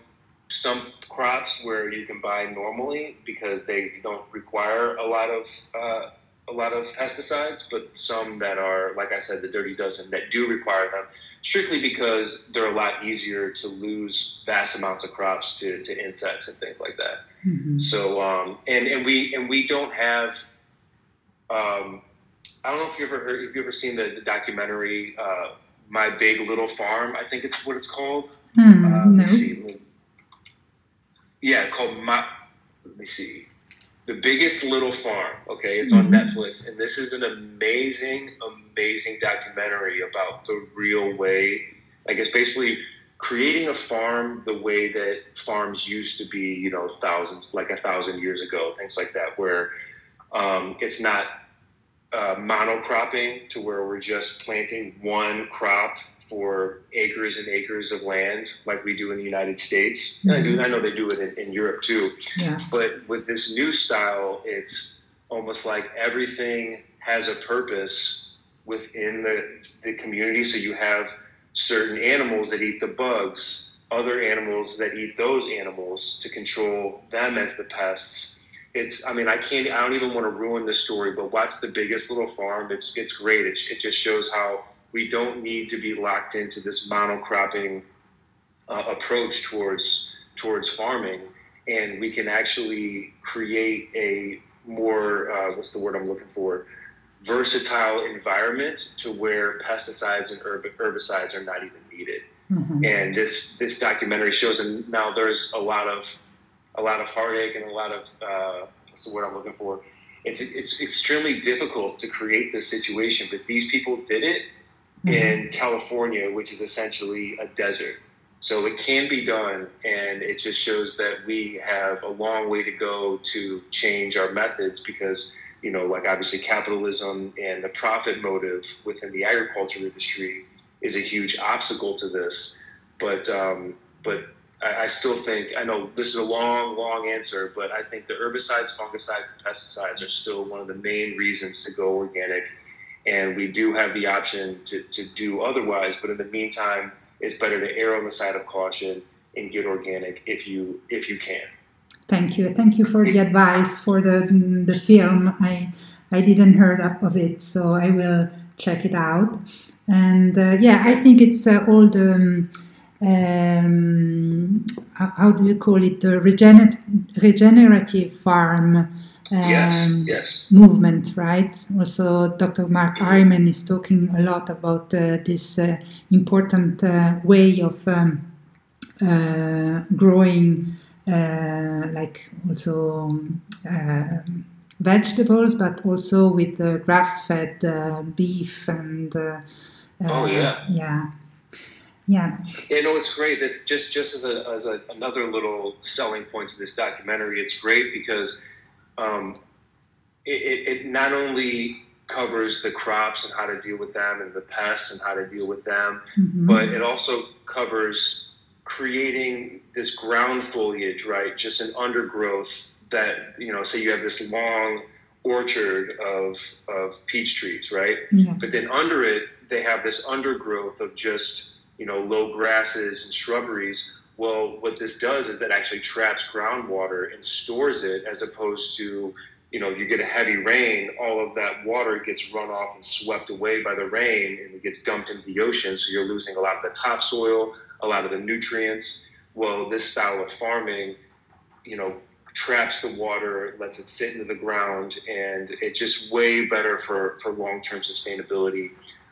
some crops where you can buy normally because they don't require a lot of uh, a lot of pesticides, but some that are like I said, the dirty dozen that do require them strictly because they're a lot easier to lose vast amounts of crops to, to insects and things like that. Mm-hmm. So um, and and we and we don't have. Um, I don't know if you ever heard, if you ever seen the, the documentary uh, "My Big Little Farm." I think it's what it's called. Mm, uh, no. Yeah, called my. Let me see. The Biggest Little Farm. Okay, it's on mm-hmm. Netflix, and this is an amazing, amazing documentary about the real way. Like it's basically creating a farm the way that farms used to be, you know, thousands, like a thousand years ago, things like that, where um, it's not uh, monocropping to where we're just planting one crop for acres and acres of land like we do in the United States. Mm-hmm. I, do, I know they do it in, in Europe too. Yes. But with this new style, it's almost like everything has a purpose within the, the community. So you have certain animals that eat the bugs, other animals that eat those animals to control them as the pests. It's, I mean, I can't, I don't even want to ruin the story, but watch the biggest little farm. It's, it's great. It, it just shows how we don't need to be locked into this monocropping uh, approach towards towards farming, and we can actually create a more uh, what's the word I'm looking for versatile environment to where pesticides and herb- herbicides are not even needed. Mm-hmm. And this this documentary shows, and now there's a lot of a lot of heartache and a lot of uh, what's the word I'm looking for. It's it's extremely difficult to create this situation, but these people did it. In California, which is essentially a desert. So it can be done, and it just shows that we have a long way to go to change our methods because, you know, like obviously capitalism and the profit motive within the agriculture industry is a huge obstacle to this. But um, but I, I still think I know this is a long, long answer, but I think the herbicides, fungicides, and pesticides are still one of the main reasons to go organic and we do have the option to, to do otherwise. But in the meantime, it's better to err on the side of caution and get organic if you if you can. Thank you. Thank you for the advice for the the film. I I didn't heard of it, so I will check it out. And uh, yeah, I think it's uh, all the um, um how do you call it the regener- regenerative farm um, yes. movement, right? Also, Dr. Mark Hyman is talking a lot about uh, this uh, important uh, way of um, uh, growing, uh, like also uh, vegetables, but also with grass-fed beef and. oh yeah. Yeah. Yeah. Yeah, no, it's great. This just just as a as a, another little selling point to this documentary. It's great because um, it, it, not only covers the crops and how to deal with them and the pests and how to deal with them, mm-hmm. but it also covers creating this ground foliage, right? Just an undergrowth that, you know, say you have this long orchard of, of peach trees, right? Yeah. But then under it, they have this undergrowth of just, you know, low grasses and shrubberies well, what this does is it actually traps groundwater and stores it as opposed to, you know, you get a heavy rain, all of that water gets run off and swept away by the rain and it gets dumped into the ocean. So you're losing a lot of the topsoil, a lot of the nutrients. Well, this style of farming, you know, traps the water, lets it sit into the ground, and it's just way better for, for long term sustainability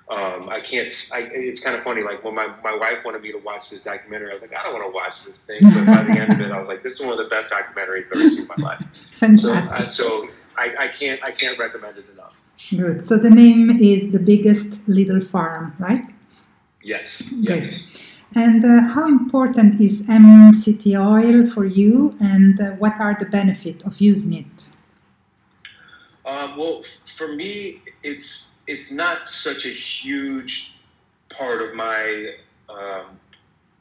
um, I can't. I, it's kind of funny. Like when my, my wife wanted me to watch this documentary, I was like, I don't want to watch this thing. But by the end of it, I was like, this is one of the best documentaries I've ever seen in my life. <laughs> Fantastic. So, uh, so I, I can't I can't recommend it enough. Good. So the name is the biggest little farm, right? Yes. Great. Yes. And uh, how important is MCT oil for you, and uh, what are the benefits of using it? Um, well, for me, it's it's not such a huge part of my um,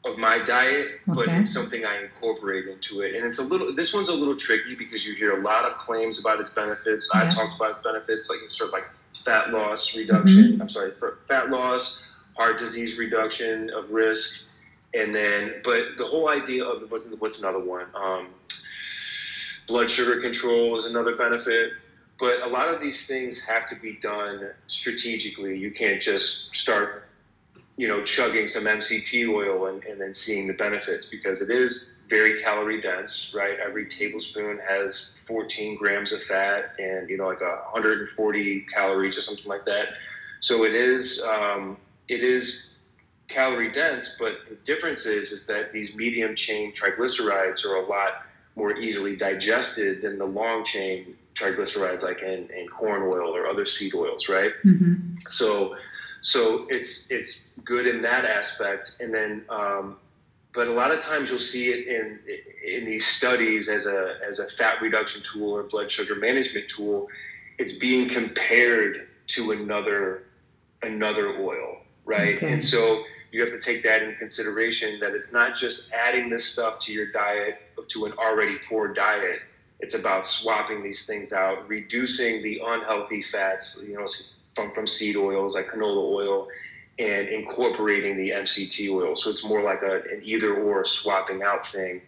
of my diet, okay. but it's something I incorporate into it. And it's a little. This one's a little tricky because you hear a lot of claims about its benefits. Yes. I talked about its benefits, like sort of like fat loss reduction. Mm-hmm. I'm sorry, fat loss, heart disease reduction of risk, and then but the whole idea of what's what's another one? Um, blood sugar control is another benefit. But a lot of these things have to be done strategically. You can't just start, you know, chugging some MCT oil and, and then seeing the benefits because it is very calorie dense, right? Every tablespoon has 14 grams of fat and, you know, like 140 calories or something like that. So it is, um, it is calorie dense, but the difference is, is that these medium chain triglycerides are a lot more easily digested than the long chain triglycerides like in, in corn oil or other seed oils, right? Mm-hmm. So, so it's it's good in that aspect, and then, um, but a lot of times you'll see it in in these studies as a as a fat reduction tool or blood sugar management tool. It's being compared to another another oil, right? Okay. And so you have to take that in consideration that it's not just adding this stuff to your diet to an already poor diet it's about swapping these things out, reducing the unhealthy fats, you know, from, from seed oils like canola oil, and incorporating the MCT oil. So it's more like a, an either or swapping out thing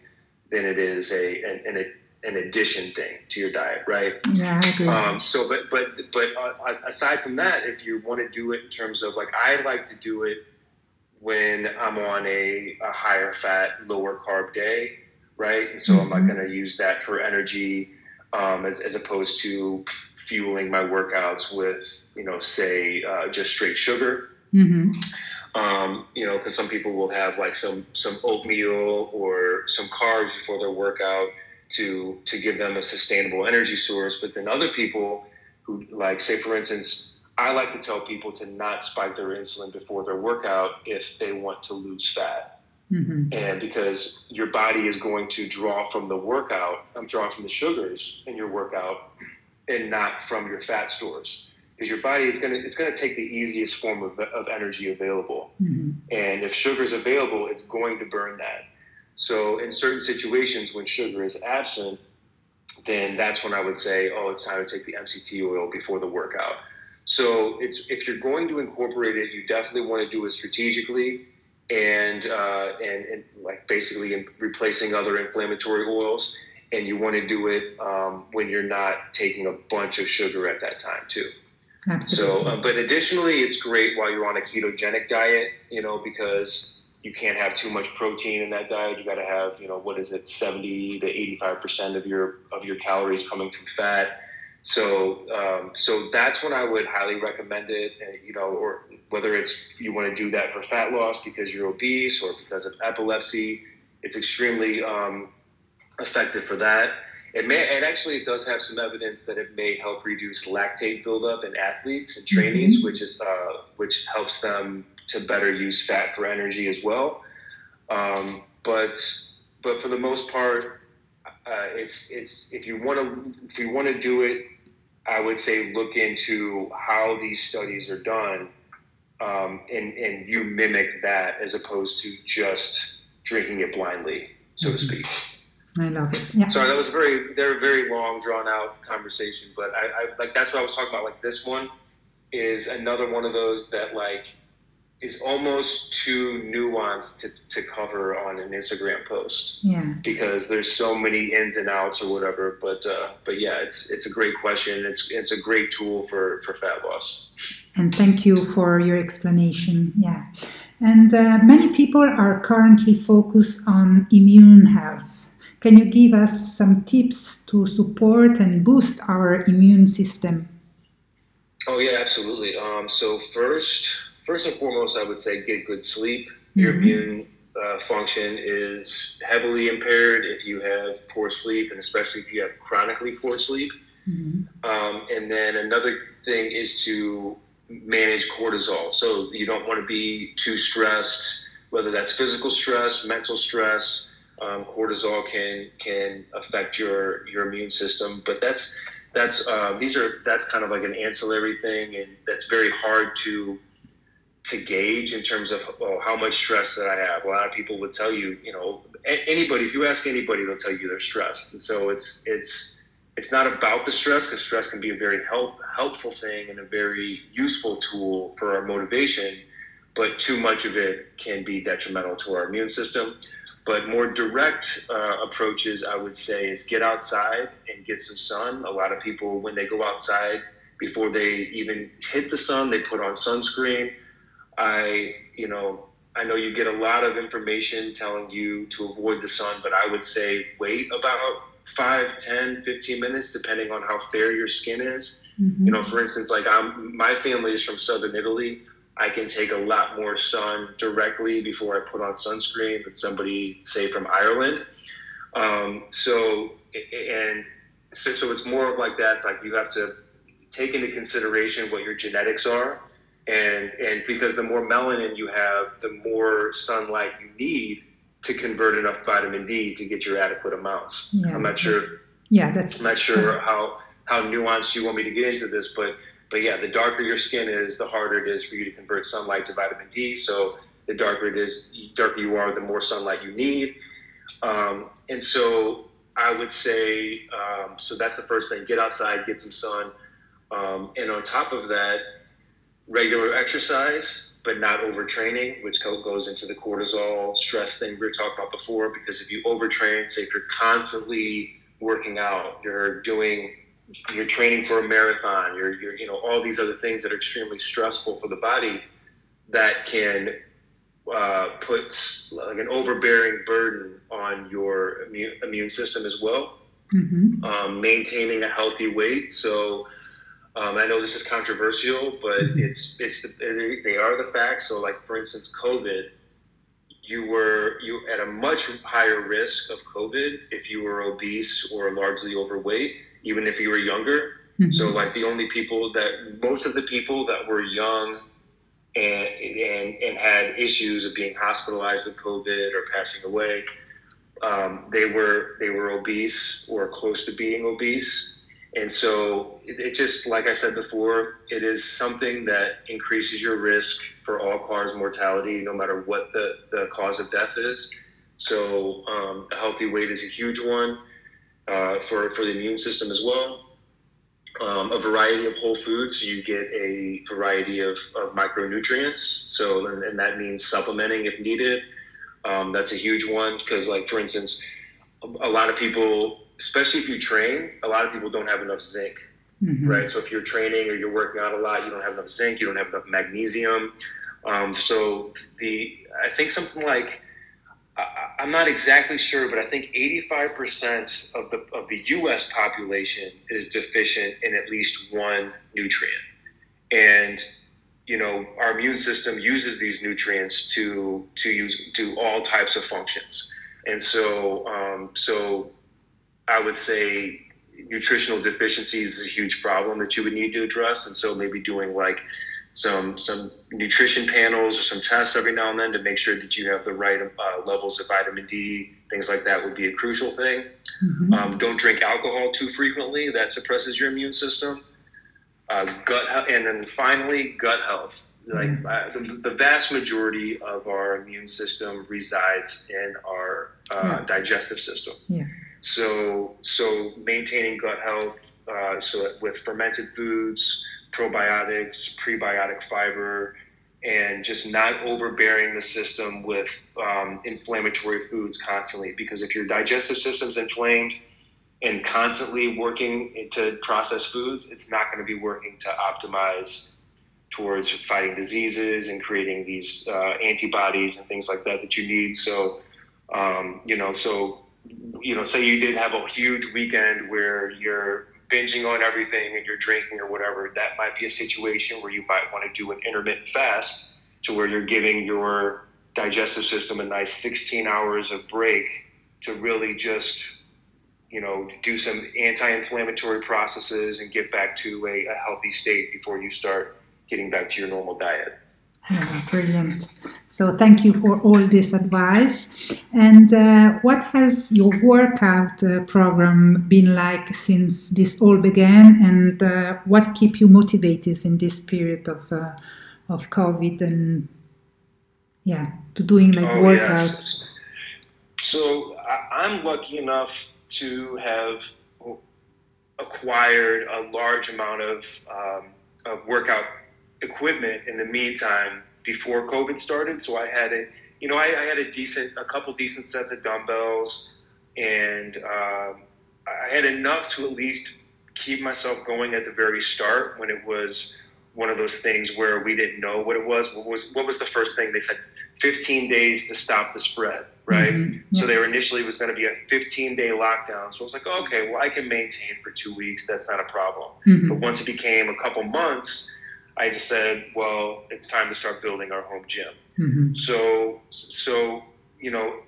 than it is a an, an, an addition thing to your diet, right? Yeah, I agree. Um, so, but but but uh, aside from that, if you want to do it in terms of like I like to do it when I'm on a, a higher fat, lower carb day right? And so mm-hmm. I'm not going to use that for energy um, as, as opposed to fueling my workouts with, you know, say uh, just straight sugar. Mm-hmm. Um, you know, because some people will have like some some oatmeal or some carbs before their workout to to give them a sustainable energy source. But then other people who like, say for instance, I like to tell people to not spike their insulin before their workout if they want to lose fat. Mm-hmm. And because your body is going to draw from the workout, I'm drawing from the sugars in your workout and not from your fat stores. Because your body is going to it's going to take the easiest form of, of energy available. Mm-hmm. And if sugar is available, it's going to burn that. So in certain situations when sugar is absent, then that's when I would say, oh, it's time to take the MCT oil before the workout. So it's if you're going to incorporate it, you definitely want to do it strategically and, uh, and, and like basically replacing other inflammatory oils. And you want to do it um, when you're not taking a bunch of sugar at that time too. Absolutely. So, uh, but additionally, it's great while you're on a ketogenic diet, you know, because you can't have too much protein in that diet. You got to have, you know, what is it, 70 to 85 percent of your of your calories coming from fat. So, um, so that's when I would highly recommend it. Uh, you know, or whether it's you want to do that for fat loss because you're obese or because of epilepsy, it's extremely um, effective for that. It may, it actually it does have some evidence that it may help reduce lactate buildup in athletes and trainees, mm-hmm. which is uh, which helps them to better use fat for energy as well. Um, but but for the most part, uh, it's it's if you want to if you want to do it, I would say look into how these studies are done, um, and and you mimic that as opposed to just drinking it blindly, so mm-hmm. to speak. I love it. Yeah. Sorry, that was a very they're a very long, drawn out conversation, but I, I like that's what I was talking about. Like this one is another one of those that like is almost too nuanced to, to cover on an Instagram post. Yeah. Because there's so many ins and outs or whatever. But uh, but yeah, it's it's a great question. It's it's a great tool for for fat loss. And thank you for your explanation. Yeah. And uh, many people are currently focused on immune health. Can you give us some tips to support and boost our immune system? Oh yeah, absolutely. Um, so first, first and foremost, I would say get good sleep. Mm-hmm. Your immune uh, function is heavily impaired if you have poor sleep, and especially if you have chronically poor sleep. Mm-hmm. Um, and then another thing is to manage cortisol. So you don't want to be too stressed, whether that's physical stress, mental stress. Um, cortisol can can affect your your immune system, but that's that's uh, these are that's kind of like an ancillary thing, and that's very hard to to gauge in terms of oh, how much stress that I have. A lot of people would tell you, you know, anybody if you ask anybody, they'll tell you they're stressed, and so it's it's it's not about the stress because stress can be a very help, helpful thing and a very useful tool for our motivation, but too much of it can be detrimental to our immune system. But more direct uh, approaches, I would say, is get outside and get some sun. A lot of people, when they go outside, before they even hit the sun, they put on sunscreen. I, you know, I know you get a lot of information telling you to avoid the sun, but I would say wait about 5, 10, 15 minutes, depending on how fair your skin is. Mm-hmm. You know, for instance, like I'm, my family is from southern Italy. I can take a lot more sun directly before I put on sunscreen than somebody, say, from Ireland. Um, so, and so, so it's more of like that. It's like you have to take into consideration what your genetics are. And, and because the more melanin you have, the more sunlight you need to convert enough vitamin D to get your adequate amounts. Yeah. I'm not sure. Yeah, that's. I'm not sure how how nuanced you want me to get into this, but but yeah, the darker your skin is, the harder it is for you to convert sunlight to vitamin D. So the darker it is, darker you are, the more sunlight you need. Um, and so I would say, um, so that's the first thing: get outside, get some sun, um, and on top of that, regular exercise but not overtraining, which goes into the cortisol stress thing we were talking about before. Because if you overtrain, say if you're constantly working out, you're doing, you're training for a marathon, you're, you're, you know, all these other things that are extremely stressful for the body, that can uh, put like an overbearing burden on your immune, immune system as well. Mm-hmm. Um, maintaining a healthy weight, so um, I know this is controversial, but mm-hmm. it's it's the, they are the facts. So, like for instance, COVID, you were you at a much higher risk of COVID if you were obese or largely overweight, even if you were younger. Mm-hmm. So, like the only people that most of the people that were young and and and had issues of being hospitalized with COVID or passing away, um, they were they were obese or close to being obese and so it, it, just, like I said before, it is something that increases your risk for all cause mortality, no matter what the, the cause of death is. So um, a healthy weight is a huge one uh, for, for the immune system as well. Um, a variety of whole foods, you get a variety of, of micronutrients. So, and, and, that means supplementing if needed. Um, that's a huge one because, like for instance, a lot of people especially if you train, a lot of people don't have enough zinc, mm-hmm. right? So if you're training or you're working out a lot, you don't have enough zinc, you don't have enough magnesium. Um, so the I think something like I, am not exactly sure, but I think 85% of the of the U.S. population is deficient in at least one nutrient, and you know our immune system uses these nutrients to to use to all types of functions, and so um, so I would say nutritional deficiencies is a huge problem that you would need to address. And so maybe doing like some some nutrition panels or some tests every now and then to make sure that you have the right uh, levels of vitamin D, things like that would be a crucial thing. Mm-hmm. Um, don't drink alcohol too frequently; that suppresses your immune system. Uh, gut and then finally gut health. Like mm-hmm. uh, the, the, vast majority of our immune system resides in our uh, yeah. digestive system. Yeah. So, so maintaining gut health, uh, so with fermented foods, probiotics, prebiotic fiber, and just not overbearing the system with um, inflammatory foods constantly. Because if your digestive system's inflamed and constantly working to process foods, it's not going to be working to optimize towards fighting diseases and creating these uh, antibodies and things like that that you need. So, um, you know, so you know, say you did have a huge weekend where you're binging on everything and you're drinking or whatever, that might be a situation where you might want to do an intermittent fast to where you're giving your digestive system a nice 16 hours of break to really just you know, do some anti-inflammatory processes and get back to a, a healthy state before you start getting back to your normal diet. Yeah, brilliant. So thank you for all this advice. And uh, what has your workout uh, program been like since this all began? And uh, what keep you motivated in this period of uh, of COVID and yeah, to doing like oh, workouts? Yes. So I'm lucky enough to have acquired a large amount of, um, of workout equipment in the meantime before COVID started. So I had a, you know, I, I had a decent, a couple decent sets of dumbbells, and um, I had enough to at least keep myself going at the very start when it was one of those things where we didn't know what it was. What was what was the first thing they said? 15 days to stop the spread, right? Mm-hmm. Yeah. So there initially was going to be a 15 day lockdown. So I was like, oh, okay, well I can maintain for two weeks. That's not a problem. Mm-hmm. But once it became a couple months, I just said, well, it's time to start building our home gym. Mm-hmm. So so you know.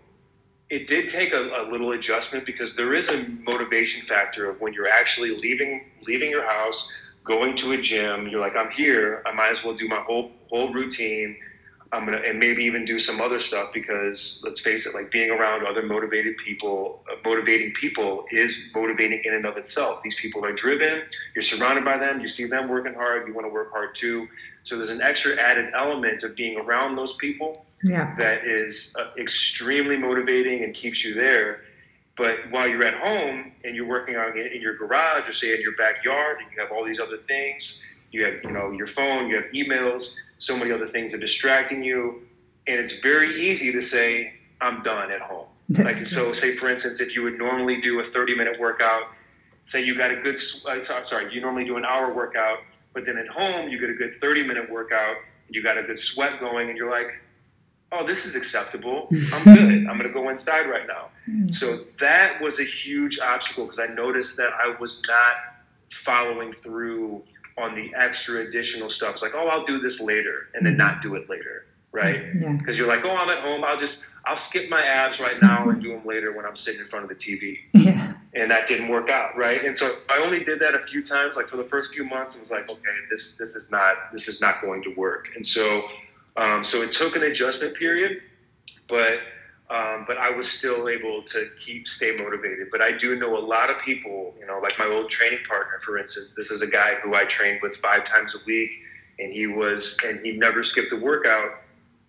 It did take a, a little adjustment because there is a motivation factor of when you're actually leaving leaving your house, going to a gym. You're like, I'm here. I might as well do my whole whole routine I'm gonna and maybe even do some other stuff because let's face it, like being around other motivated people, uh, motivating people is motivating in and of itself. These people are driven. You're surrounded by them. You see them working hard. You want to work hard too. So there's an extra added element of being around those people yeah. that is uh, extremely motivating and keeps you there. But while you're at home and you're working on it in your garage or say in your backyard and you have all these other things, you have you know your phone, you have emails so many other things are distracting you, and it's very easy to say, "I'm done at home." That's like so, say for instance, if you would normally do a 30 minute workout, say you got a good, uh, sorry, you normally do an hour workout, but then at home you get a good 30 minute workout, you got a good sweat going, and you're like, oh, this is acceptable. <laughs> I'm good. I'm going to go inside right now. Mm-hmm. So that was a huge obstacle because I noticed that I was not following through on the extra additional stuff. It's like, oh, I'll do this later, and then not do it later, right? Because yeah. you're like, oh, I'm at home. I'll just I'll skip my abs right now and do them later when I'm sitting in front of the TV. Yeah. And that didn't work out, right? And so I only did that a few times. Like for the first few months, it was like, okay, this this is not this is not going to work. And so um, so it took an adjustment period, but um, but I was still able to keep stay motivated. But I do know a lot of people, you know, like my old training partner, for instance. This is a guy who I trained with five times a week, and he was and he never skipped a workout.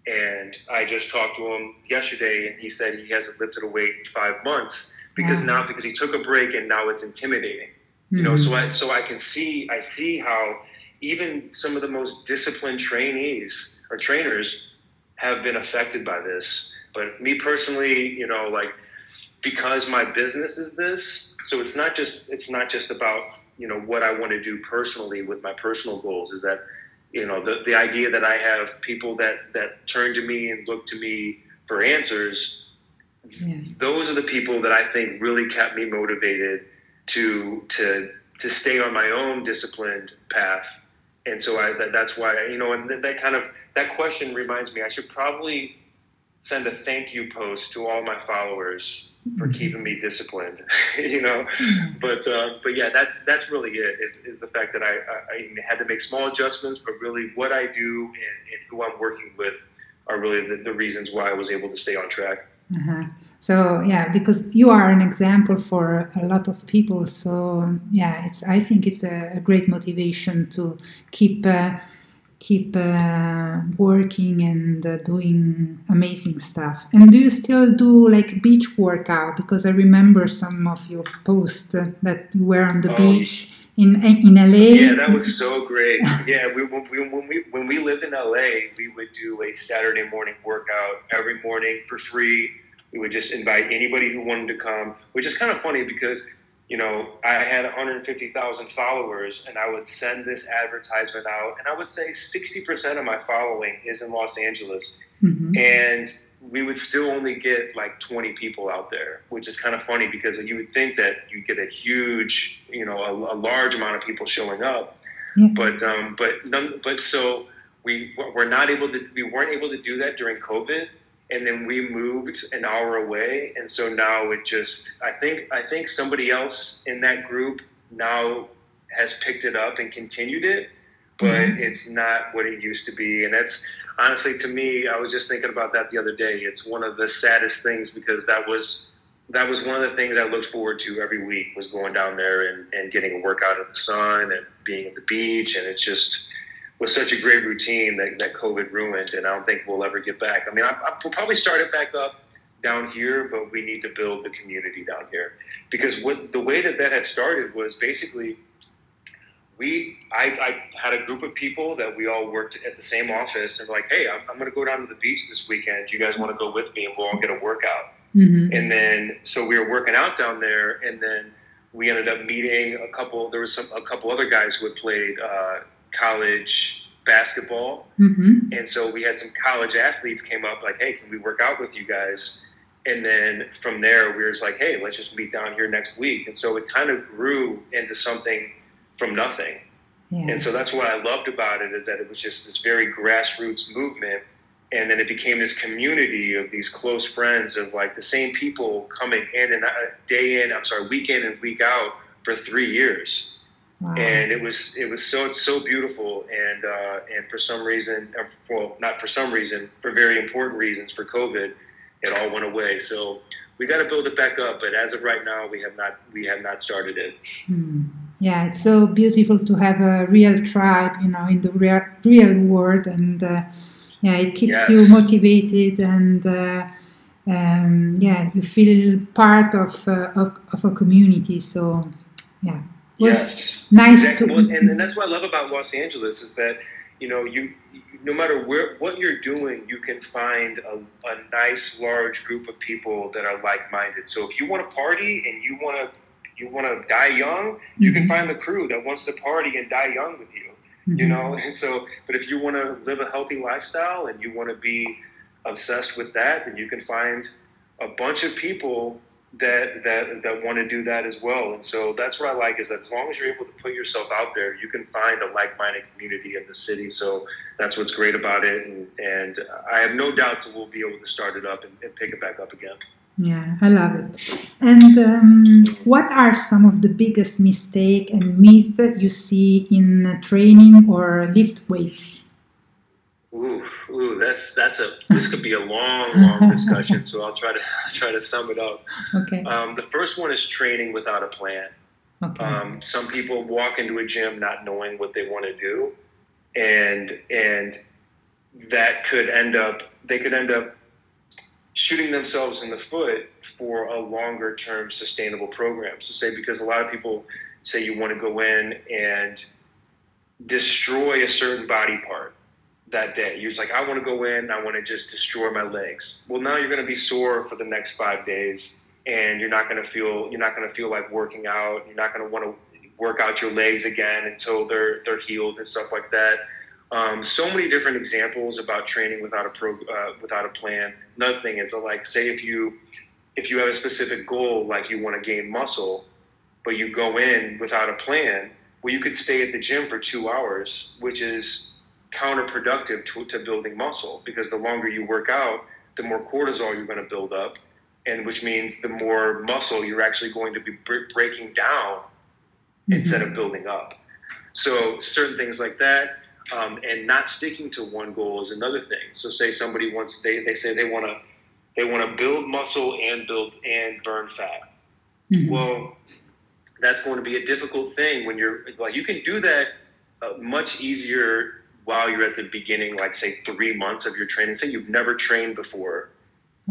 And I just talked to him yesterday, and he said he hasn't lifted a weight in five months because wow. now because he took a break and now it's intimidating. Mm-hmm. You know, so I so I can see I see how even some of the most disciplined trainees or trainers have been affected by this but me personally, you know, like because my business is this, so it's not just it's not just about you know what I want to do personally with my personal goals. Is that you know the the idea that I have people that that turn to me and look to me for answers. Yeah. Those are the people that I think really kept me motivated to to to stay on my own disciplined path. And so I that, that's why you know and that, that kind of that question reminds me I should probably send a thank you post to all my followers for mm-hmm. keeping me disciplined, <laughs> you know. Mm-hmm. But uh, but yeah, that's that's really it. Is, is the fact that I, I, had to make small adjustments, but really what I do and, and who I'm working with are really the, the, reasons why I was able to stay on track. Uh-huh. So yeah, because you are an example for a lot of people. So yeah, it's I think it's a, a great motivation to keep. Uh, keep uh, working and uh, doing amazing stuff. And do you still do like beach workout? Because I remember some of your posts uh, that you were on the oh, beach in in LA. Yeah, that was so great. yeah, we, we, when we when we lived in LA, we would do a Saturday morning workout every morning for free. We would just invite anybody who wanted to come, which is kind of funny because you know, I had 150,000 followers and I would send this advertisement out, and I would say 60% of my following is in Los Angeles. Mm-hmm. And we would still only get like 20 people out there, which is kind of funny because you would think that you get a huge, you know, a, a large amount of people showing up. Yeah. But, um, but, none, but so we were not able to, we weren't able to do that during COVID. And then we moved an hour away, and so now it just I think I think somebody else in that group now has picked it up and continued it, but mm-hmm. it's not what it used to be, and that's honestly to me I was just thinking about that the other day. It's one of the saddest things because that was that was one of the things I looked forward to every week was going down there and, and getting a workout in the sun and being at the beach. And it's just was such a great routine that, that COVID ruined. And I don't think we'll ever get back. I mean, I, I, we'll probably start it back up down here, but we need to build the community down here because what the way that that had started was basically we I, I had a group of people that we all worked at the same office and like, hey, I'm, I'm going to go down to the beach this weekend. Do you guys want to go with me and we'll all get a workout? Mm-hmm. And then so we were working out down there, and then we ended up meeting a couple. There was some a couple other guys who had played uh, college basketball, mm-hmm. and so we had some college athletes came up like, "Hey, can we work out with you guys?" And then from there, we were just like, "Hey, let's just meet down here next week." And so it kind of grew into something from nothing. Yeah. And so that's what I loved about it is that it was just this very grassroots movement and then it became this community of these close friends of like the same people coming in and day in i'm sorry week in and week out for three years wow. and it was it was so so beautiful and uh, and for some reason uh, well not for some reason for very important reasons for covid it all went away so we got to build it back up but as of right now we have not we have not started it hmm. yeah it's so beautiful to have a real tribe you know in the real real world and uh, yeah it keeps yes. you motivated and uh, um, yeah you feel part of, uh, of, of a community so yeah was yes. nice exactly. to well, and, and that's what i love about los angeles is that you know you no matter where what you're doing you can find a, a nice large group of people that are like-minded so if you want to party and you want to you want to die young you mm-hmm. can find the crew that wants to party and die young with you mm-hmm. you know and so but if you want to live a healthy lifestyle and you want to be obsessed with that then you can find a bunch of people that that that want to do that as well and so that's what i like is that as long as you're able to put yourself out there you can find a like-minded community in the city so that's what's great about it and, and i have no doubts that we'll be able to start it up and, and pick it back up again yeah, I love it. And um, what are some of the biggest mistake and myth you see in training or lift weights? Ooh, ooh, that's that's a this could be a long, long <laughs> discussion. so I'll try to <laughs> try to sum it up. Okay. Um, the first one is training without a plan. Okay. Um, some people walk into a gym not knowing what they want to do, and and that could end up they could end up shooting themselves in the foot for a longer term sustainable program. So, say because a lot of people say you want to go in and destroy a certain body part that day. You're like, I want to go in, I want to just destroy my legs. Well, now you're going to be sore for the next five days, and you're not going to feel you're not going to feel like working out. You're not going to want to work out your legs again until they're they're healed and stuff like that. Um, so many different examples about training without a pro, uh, without a plan. Another thing is like, say if you if you have a specific goal, like you want to gain muscle, but you go in without a plan, well, you could stay at the gym for two hours, which is counterproductive to, to building muscle because the longer you work out, the more cortisol you're going to build up, and which means the more muscle you're actually going to be breaking down mm-hmm. instead of building up. So certain things like that um, and not sticking to one goal is another thing. So say somebody wants they, they say they want to they want to build muscle and build and burn fat. Mm-hmm. Well, that's going to be a difficult thing when you're like you can do that uh, much easier while you're at the beginning, like say three months of your training. Say you've never trained before,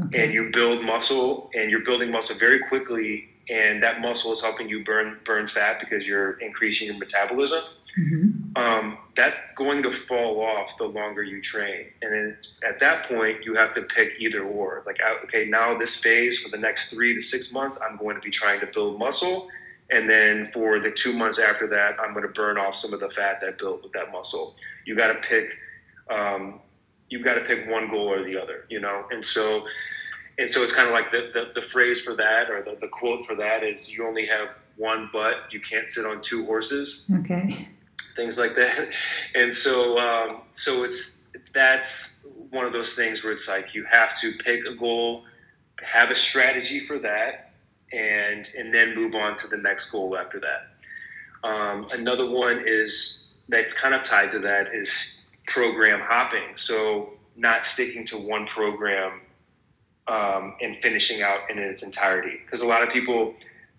okay. and you build muscle and you're building muscle very quickly, and that muscle is helping you burn burn fat because you're increasing your metabolism. Mm-hmm. Um, that's going to fall off the longer you train. And then at that point, you have to pick either or. Like, okay, now this phase for the next three to six months, I'm going to be trying to build muscle. And then for the two months after that, I'm going to burn off some of the fat that built with that muscle. You got to pick. Um, you've got to pick one goal or the other, you know. And so, and so it's kind of like the, the, the phrase for that or the, the quote for that is you only have one butt. You can't sit on two horses. Okay things like that. <laughs> And so, um, so it's that's one of those things where it's like you have to pick a goal, have a strategy for that, and and then move on to the next goal after that. Um, another one is that's kind of tied to that is program hopping. So not sticking to one program um, and finishing out in its entirety. Because a lot of people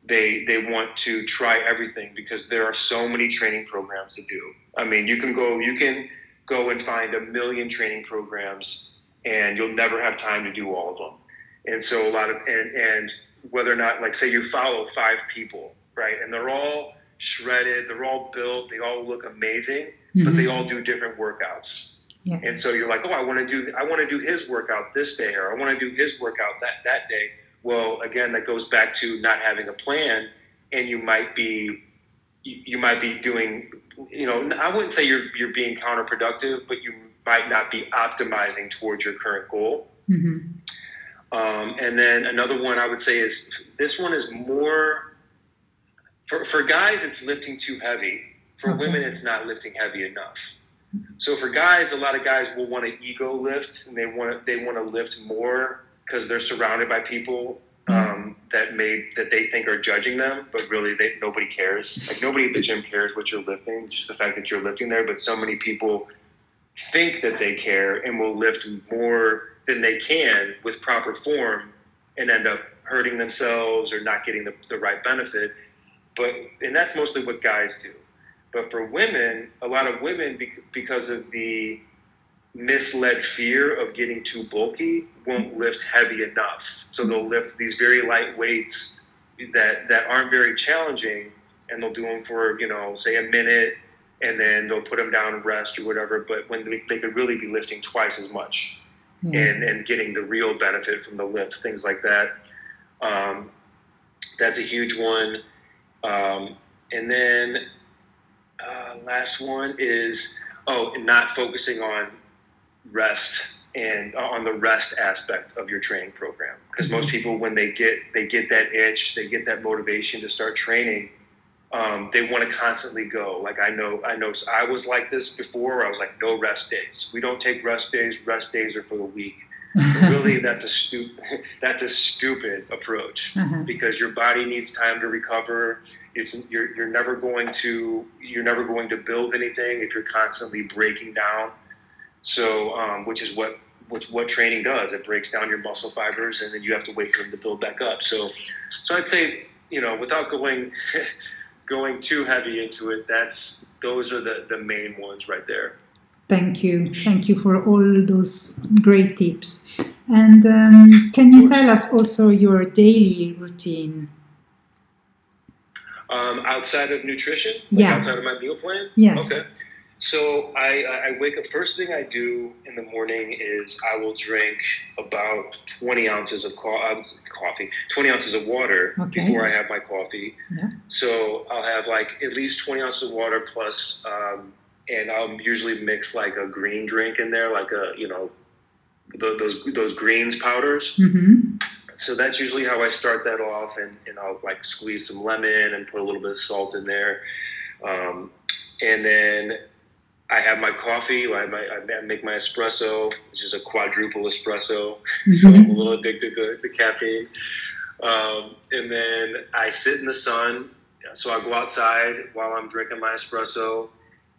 they they want to try everything because there are so many training programs to do. I mean, you can go you can go and find a million training programs and you'll never have time to do all of them. And so a lot of and and whether or not like say you follow five people, right? And they're all shredded, they're all built, they all look amazing, mm-hmm. but they all do different workouts. Yeah. And so you're like, oh, I want to do I want to do his workout this day, or I want to do his workout that that day. Well, again, that goes back to not having a plan, and you might be you might be doing you know I wouldn't say you're you're being counterproductive, but you might not be optimizing towards your current goal. Mm-hmm. Um, and then another one I would say is this one is more for, for guys, it's lifting too heavy. For okay. women, it's not lifting heavy enough. So for guys, a lot of guys will want to ego lift and they want to, they want to lift more because they're surrounded by people um, that may that they think are judging them, but really they, nobody cares. Like nobody at the gym cares what you're lifting, just the fact that you're lifting there. But so many people think that they care and will lift more than they can with proper form and end up hurting themselves or not getting the, the right benefit. But and that's mostly what guys do. But for women, a lot of women, because of the misled fear of getting too bulky, won't lift heavy enough. So they'll lift these very light weights that that aren't very challenging, and they'll do them for you know, say a minute, and then they'll put them down and rest or whatever. But when they, they could really be lifting twice as much, mm-hmm. and and getting the real benefit from the lift, things like that. Um, that's a huge one. Um, and then uh, last one is oh, not focusing on rest and uh, on the rest aspect of your training program because most mm-hmm. people when they get they get that itch they get that motivation to start training um, they want to constantly go. Like i know i know i was like this before. I was like no rest days. We don't take rest days. Rest days are for the weak. <laughs> Really that's a stupid <laughs> that's a stupid approach uh-huh. because your body needs time to recover. It's you're, you're never going to you're never going to build anything if you're constantly breaking down. So um, which is what which what training does. It breaks down your muscle fibers and then you have to wait for them to build back up. So so i'd say you know without going <laughs> going too heavy into it that's those are the the main ones right there Thank you. Thank you for all those great tips. And um, can you tell us also your daily routine? Um, outside of nutrition? Like yeah. Outside of my meal plan? Yes. Okay. So I, I wake up. First thing I do in the morning is I will drink about 20 ounces of co- uh, coffee, 20 ounces of water okay. before I have my coffee. Yeah. So I'll have like at least 20 ounces of water plus um, and I'll usually mix like a green drink in there, like a you know those those greens powders. Mm-hmm. So that's usually how I start that off, and, and I'll like squeeze some lemon and put a little bit of salt in there, um, and then I have my coffee. I, my, I make my espresso, which is a quadruple espresso. Mm-hmm. So I'm a little addicted to, to caffeine. Um, and then I sit in the sun. So I go outside while I'm drinking my espresso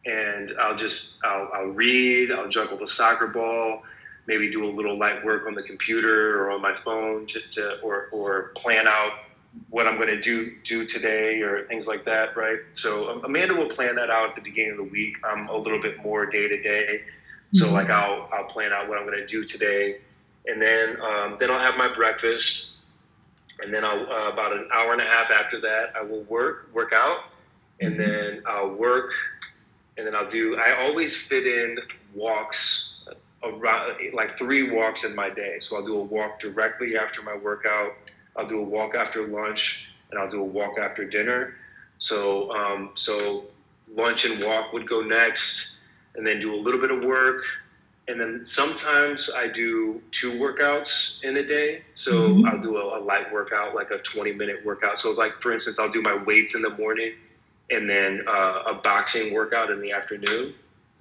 and I'll just I'll, I'll read, I'll juggle the soccer ball, maybe do a little light work on the computer or on my phone to, to or or plan out what I'm going to do do today or things like that, right? So um, Amanda will plan that out at the beginning of the week. I'm a little bit more day to day, so mm-hmm. like I'll I'll plan out what I'm going to do today, and then um, then I'll have my breakfast, and then I'll uh, about an hour and a half after that I will work work out, and mm-hmm. then I'll work and then I'll do. I always fit in walks around like three walks in my day. So I'll do a walk directly after my workout. I'll do a walk after lunch, and I'll do a walk after dinner. So um, so lunch and walk would go next, and then do a little bit of work. And then sometimes I do two workouts in a day. So mm-hmm. I'll do a, a light workout, like a 20 minute workout. So like for instance, I'll do my weights in the morning and then uh, a boxing workout in the afternoon,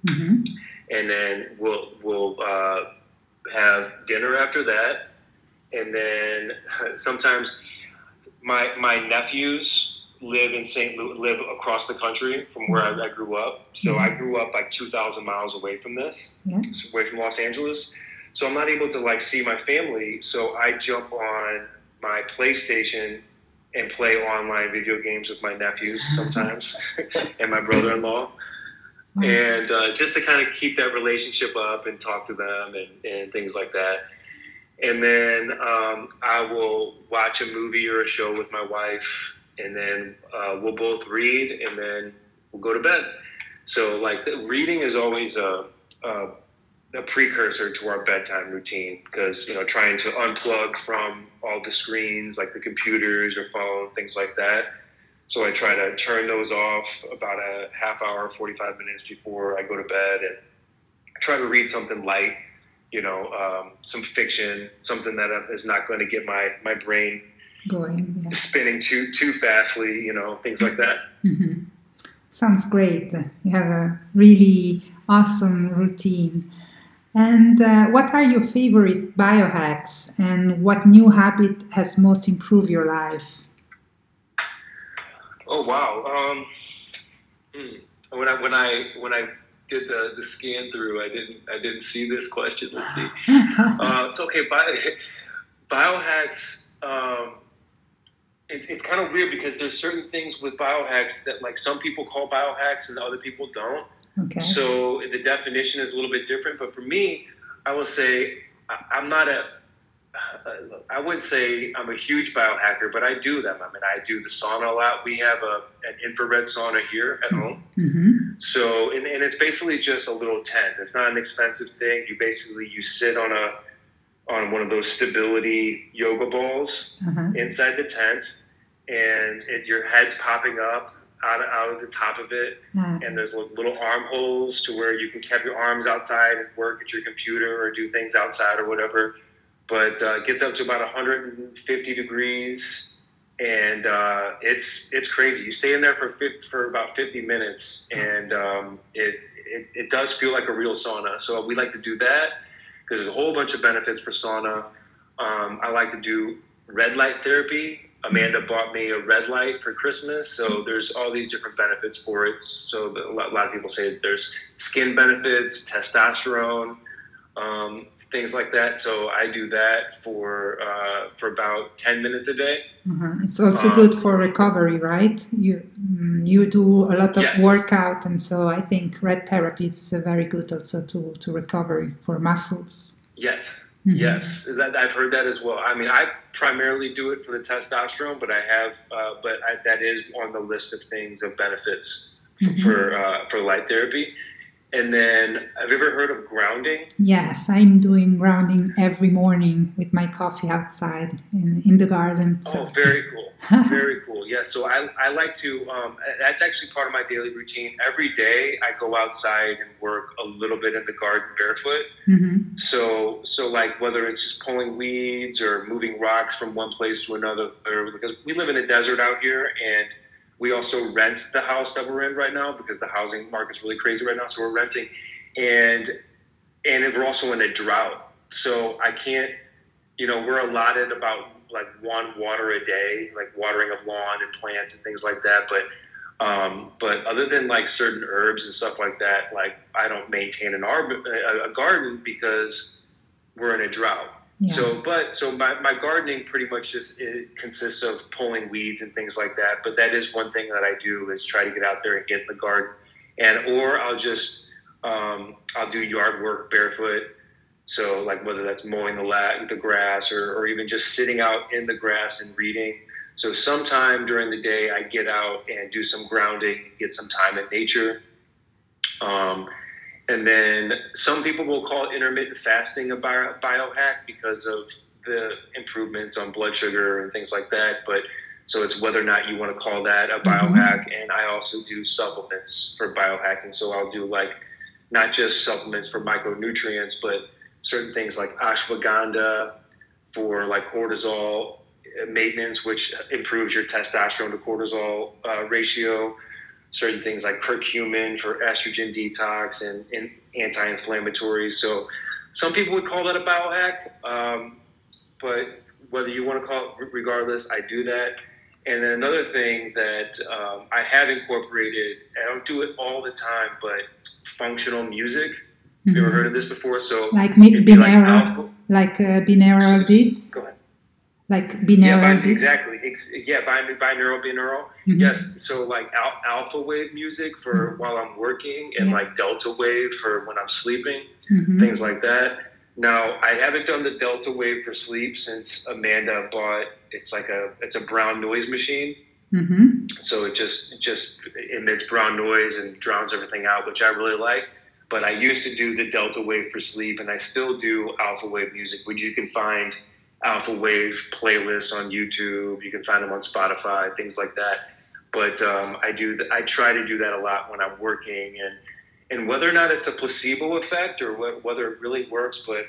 mm-hmm. and then we'll we'll uh, have dinner after that, and then <laughs> sometimes my my nephews live in St. Louis, live across the country from where I, I grew up. So mm-hmm. I grew up like 2,000 miles away from this, yeah. away from Los Angeles. So I'm not able to like see my family. So I jump on my PlayStation and play online video games with my nephews <laughs> sometimes <laughs> and my brother-in-law. And uh, just to kind of keep that relationship up and talk to them and, and things like that. And then um, I will watch a movie or a show with my wife, and then uh, we'll both read, and then we'll go to bed. So, like, reading is always a, a a precursor to our bedtime routine because you know trying to unplug from all the screens like the computers or phone things like that so i try to turn those off about a half hour 45 minutes before i go to bed and try to read something light you know um, some fiction something that is not going to get my my brain going yeah. spinning too too fastly you know things like that mm-hmm. sounds great you have a really awesome routine and uh, what are your favorite biohacks and what new habit has most improved your life? Oh wow! Um, hmm. When I when I when I did the, the scan through, I didn't I didn't see this question. Let's see. <laughs> uh, it's okay. Bio, <laughs> biohacks. Um, it, it's kind of weird because there's certain things with biohacks that like some people call biohacks and other people don't. Okay. So the definition is a little bit different, but for me, I will say I, am not a. <sighs> I wouldn't say I'm a huge biohacker, but I do them. I mean, I do the sauna a lot. We have a an infrared sauna here at home. Mm-hmm. So, and, and it's basically just a little tent. It's not an expensive thing. You basically you sit on a on one of those stability yoga balls uh-huh. inside the tent, and it, your head's popping up out of, out of the top of it, mm. and there's little armholes to where you can keep your arms outside and work at your computer or do things outside or whatever. But uh, it gets up to about 150 degrees, and uh, it's it's crazy. You stay in there for for about 50 minutes, and um, it, it it does feel like a real sauna. So we like to do that because there's a whole bunch of benefits for sauna. Um, I like to do red light therapy Amanda bought me a red light for Christmas. So there's all these different benefits for it. So a lot of people say there's skin benefits, testosterone, um, things like that. So I do that for uh, for about ten minutes a day. Mm-hmm. It's also um, good for recovery, right? You mm, you do a lot of yes. workout, and so I think red therapy is very good also to to recovery for muscles. Yes, Mm-hmm. Yes, that, I've heard that as well. I mean, I primarily do it for the testosterone, but I have, uh, but I, that is on the list of things of benefits mm-hmm. for uh, for light therapy. And then, have you ever heard of grounding? Yes, I'm doing grounding every morning with my coffee outside in, in the garden. So. Oh, very cool. <laughs> very cool. Yeah, so I, I like to, um, that's actually part of my daily routine. Every day I go outside and work a little bit in the garden barefoot. Mm-hmm. So, so like whether it's just pulling weeds or moving rocks from one place to another, or because we live in a desert out here and we also rent the house that we're in right now because the housing market's really crazy right now. So we're renting, and and we're also in a drought. So I can't, you know, we're allotted about like one water a day, like watering of lawn and plants and things like that. But um, but other than like certain herbs and stuff like that, like I don't maintain an arb- a, a garden because we're in a drought. So, but so my, my gardening pretty much just consists of pulling weeds and things like that. But that is one thing that I do is try to get out there and get in the garden, and or I'll just um, I'll do yard work barefoot. So like whether that's mowing the la- the grass or, or even just sitting out in the grass and reading. So sometime during the day I get out and do some grounding, get some time in nature. Um, and then some people will call intermittent fasting a bio, biohack because of the improvements on blood sugar and things like that. But so it's whether or not you want to call that a biohack. Mm-hmm. And I also do supplements for biohacking. So I'll do like not just supplements for micronutrients, but certain things like ashwagandha for like cortisol maintenance, which improves your testosterone to cortisol uh, ratio certain things like curcumin for estrogen detox and, and anti-inflammatories. So some people would call that a biohack, um, but whether you want to call it regardless, I do that. And then another thing that um, I have incorporated, I don't do it all the time, but functional music. Mm-hmm. You ever heard of this before? So like binaural, like, like uh, binaural beats. Go ahead. Like binaural yeah, beats. Exactly. Yeah, binaural, binaural. Mm-hmm. Yes. So like al- alpha wave music for mm-hmm. while I'm working, and yeah. like delta wave for when I'm sleeping, mm-hmm. things like that. Now, I haven't done the Delta Wave for sleep since Amanda bought. It's like a it's a brown noise machine. Mm-hmm. So it just just emits brown noise and drowns everything out, which I really like. But I used to do the Delta Wave for sleep, and I still do Alpha Wave music, which you can find Alpha Wave playlists on YouTube. You can find them on Spotify, things like that. But um, I do I try to do that a lot when I'm working and and whether or not it's a placebo effect or whether it really works, but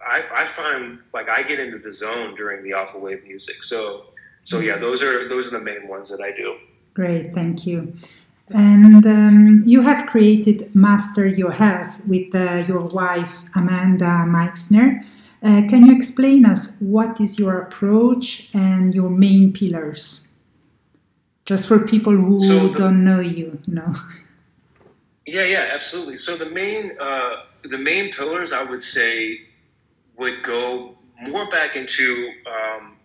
I, I find like I get into the zone during the alpha wave music. So, so yeah, those are those are the main ones that I do. Great, thank you. And um, you have created Master Your Health with uh, your wife Amanda Meixner. Uh, can you explain us what is your approach and your main pillars? Just for people who so the, don't know you, you know. Yeah, yeah, absolutely. So the main uh, the main pillars I would say would go more back into um,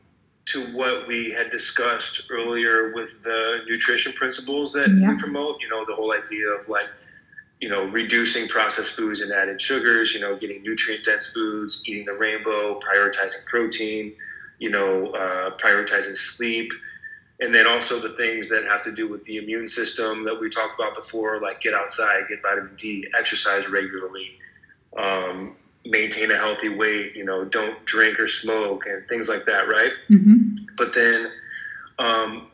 to what we had discussed earlier with the nutrition principles that yeah. we promote. You know, the whole idea of like you know reducing processed foods and added sugars. You know, getting nutrient dense foods, eating the rainbow, prioritizing protein. You know, uh, prioritizing sleep and then also the things that have to do with the immune system that we talked about before, like get outside, get vitamin D, exercise regularly, um, maintain a healthy weight, you know, don't drink or smoke, and things like that, right? Mm-hmm. But then, um,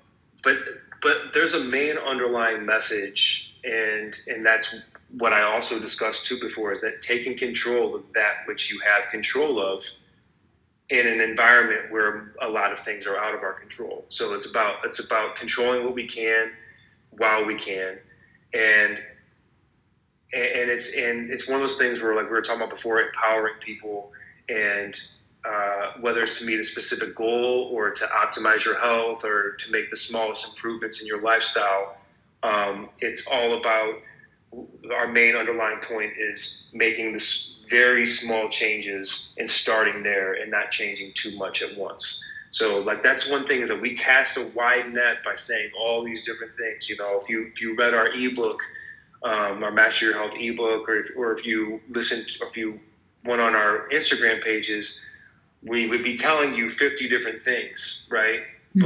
but but there's a main underlying message, and and that's what I also discussed too before is that taking control of that which you have control of in an environment where a lot of things are out of our control. So it's about it's about controlling what we can while we can, and and it's and it's one of those things where like we were talking about before, empowering people and uh, whether it's to meet a specific goal or to optimize your health or to make the smallest improvements in your lifestyle. Um, it's all about our main underlying point is making this very small changes and starting there and not changing too much at once. So like that's one thing is that we cast a wide net by saying all these different things. You know, if you if you read our ebook, um, our Master Your Health ebook, or if, or if you listened, or if you went on our Instagram pages, we would be telling you 50 different things, right? Mm-hmm.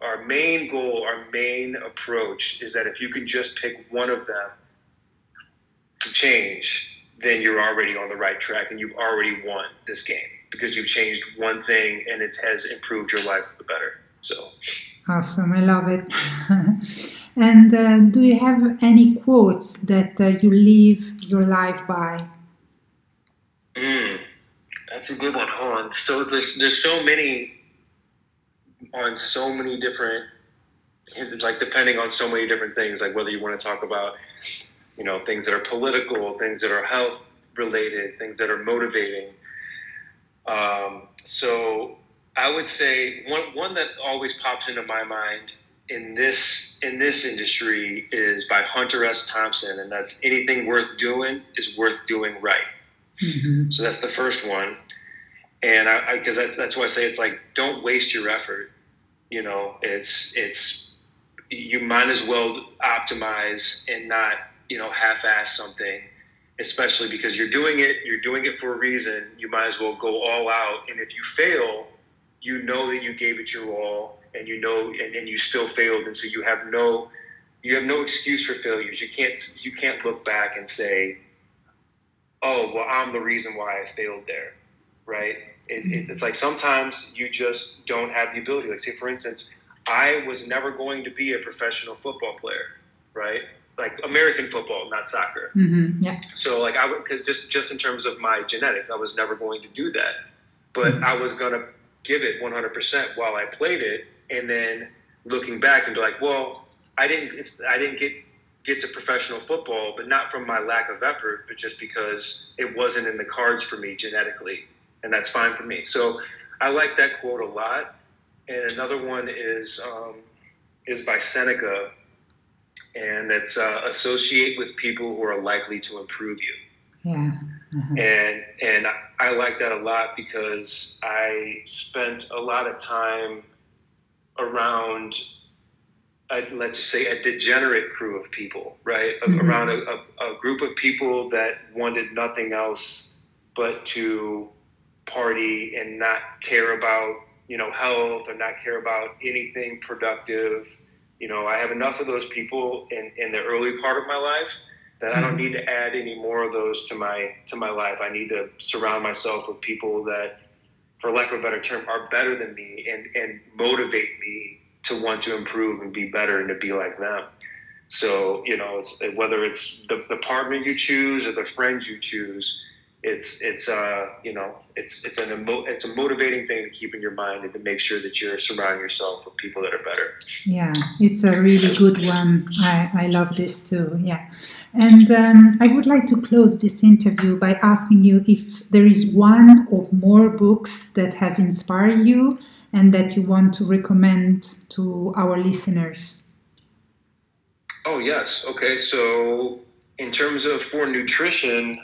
But our main goal, our main approach is that if you can just pick one of them to change, then you're already on the right track and you've already won this game because you've changed one thing and it has improved your life for the better. So awesome, I love it. <laughs> and uh, do you have any quotes that uh, you live your life by? Mm, that's a good one. Hold on. So there's there's so many on so many different like depending on so many different things like whether you want to talk about you know, things that are political, things that are health related, things that are motivating. Um, so I would say one one that always pops into my mind in this in this industry is by Hunter S. Thompson, and that's anything worth doing is worth doing right. Mm-hmm. So that's the first one, and I because that's that's why I say it's like don't waste your effort. You know, it's it's you might as well optimize and not you know half-ass something especially because you're doing it you're doing it for a reason you might as well go all out. And if you fail you know that you gave it your all and you know and, and you still failed. And so you have no you have no excuse for failures. You can't you can't look back and say oh well i'm the reason why i failed there right? It, it's like sometimes you just don't have the ability. Like say for instance i was never going to be a professional football player right like American football, not soccer. Mm-hmm, yeah. So like I would, cause just just in terms of my genetics, I was never going to do that, but mm-hmm. I was gonna give it 100% while I played it, and then looking back and be like, well, I didn't, I didn't get get to professional football, but not from my lack of effort, but just because it wasn't in the cards for me genetically, and that's fine for me. So I like that quote a lot. And another one is um, is by Seneca, and it's uh, associate with people who are likely to improve you. Yeah. Uh-huh. And and I like that a lot because I spent a lot of time around a, let's just say a degenerate crew of people, right? Mm-hmm. Around a, a, a, group of people that wanted nothing else but to party and not care about, you know, health or not care about anything productive. You know, I have enough of those people in, in the early part of my life that I don't mm-hmm. need to add any more of those to my to my life. I need to surround myself with people that, for lack of a better term, are better than me and, and motivate me to want to improve and be better and to be like them. So, you know, it's, whether it's the, the partner you choose or the friends you choose, it's it's uh you know it's it's an emo- it's a motivating thing to keep in your mind and to make sure that you're surrounding yourself with people that are better. Yeah, it's a really good one. I I love this too. Yeah, and um, I would like to close this interview by asking you if there is one or more books that has inspired you and that you want to recommend to our listeners? Oh, yes. Okay. So, in terms of for nutrition,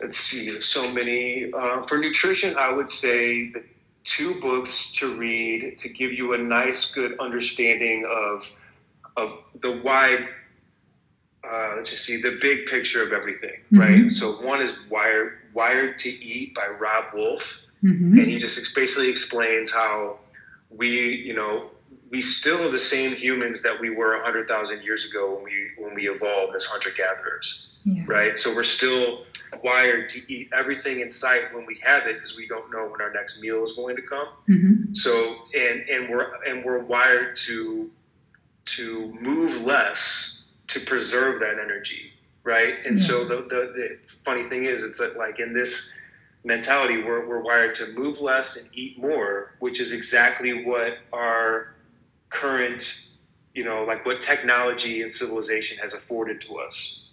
let's see, there's so many. Uh, for nutrition, I would say the two books to read to give you a nice, good understanding of, of the wide uh, let's just see the big picture of everything, mm-hmm. right? So one is Wired Wired to Eat by Robb Wolf, Mm-hmm. And he just basically explains how we, you know, we still are the same humans that we were 100,000 years ago when we when we evolved as hunter gatherers, yeah. right? So we're still wired to eat everything in sight when we have it because we don't know when our next meal is going to come. Mm-hmm. So and and we're and we're wired to to move less to preserve that energy, right? And yeah. so the, the the funny thing is, it's like in this mentality, we're, we're wired to move less and eat more, which is exactly what our current, you know, like what technology and civilization has afforded to us.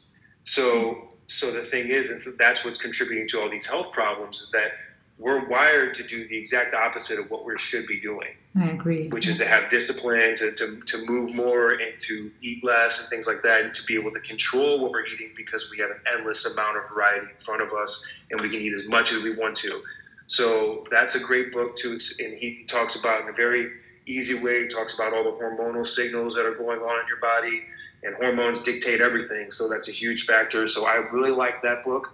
So, so the thing is, is that that's what's contributing to all these health problems is that we're wired to do the exact opposite of what we should be doing. I agree. Which is to have discipline, to, to, to move more, and to eat less, and things like that, and to be able to control what we're eating because we have an endless amount of variety in front of us, and we can eat as much as we want to. So that's a great book too, and he talks about in a very easy way. He talks about all the hormonal signals that are going on in your body, and hormones dictate everything. So that's a huge factor. So I really like that book.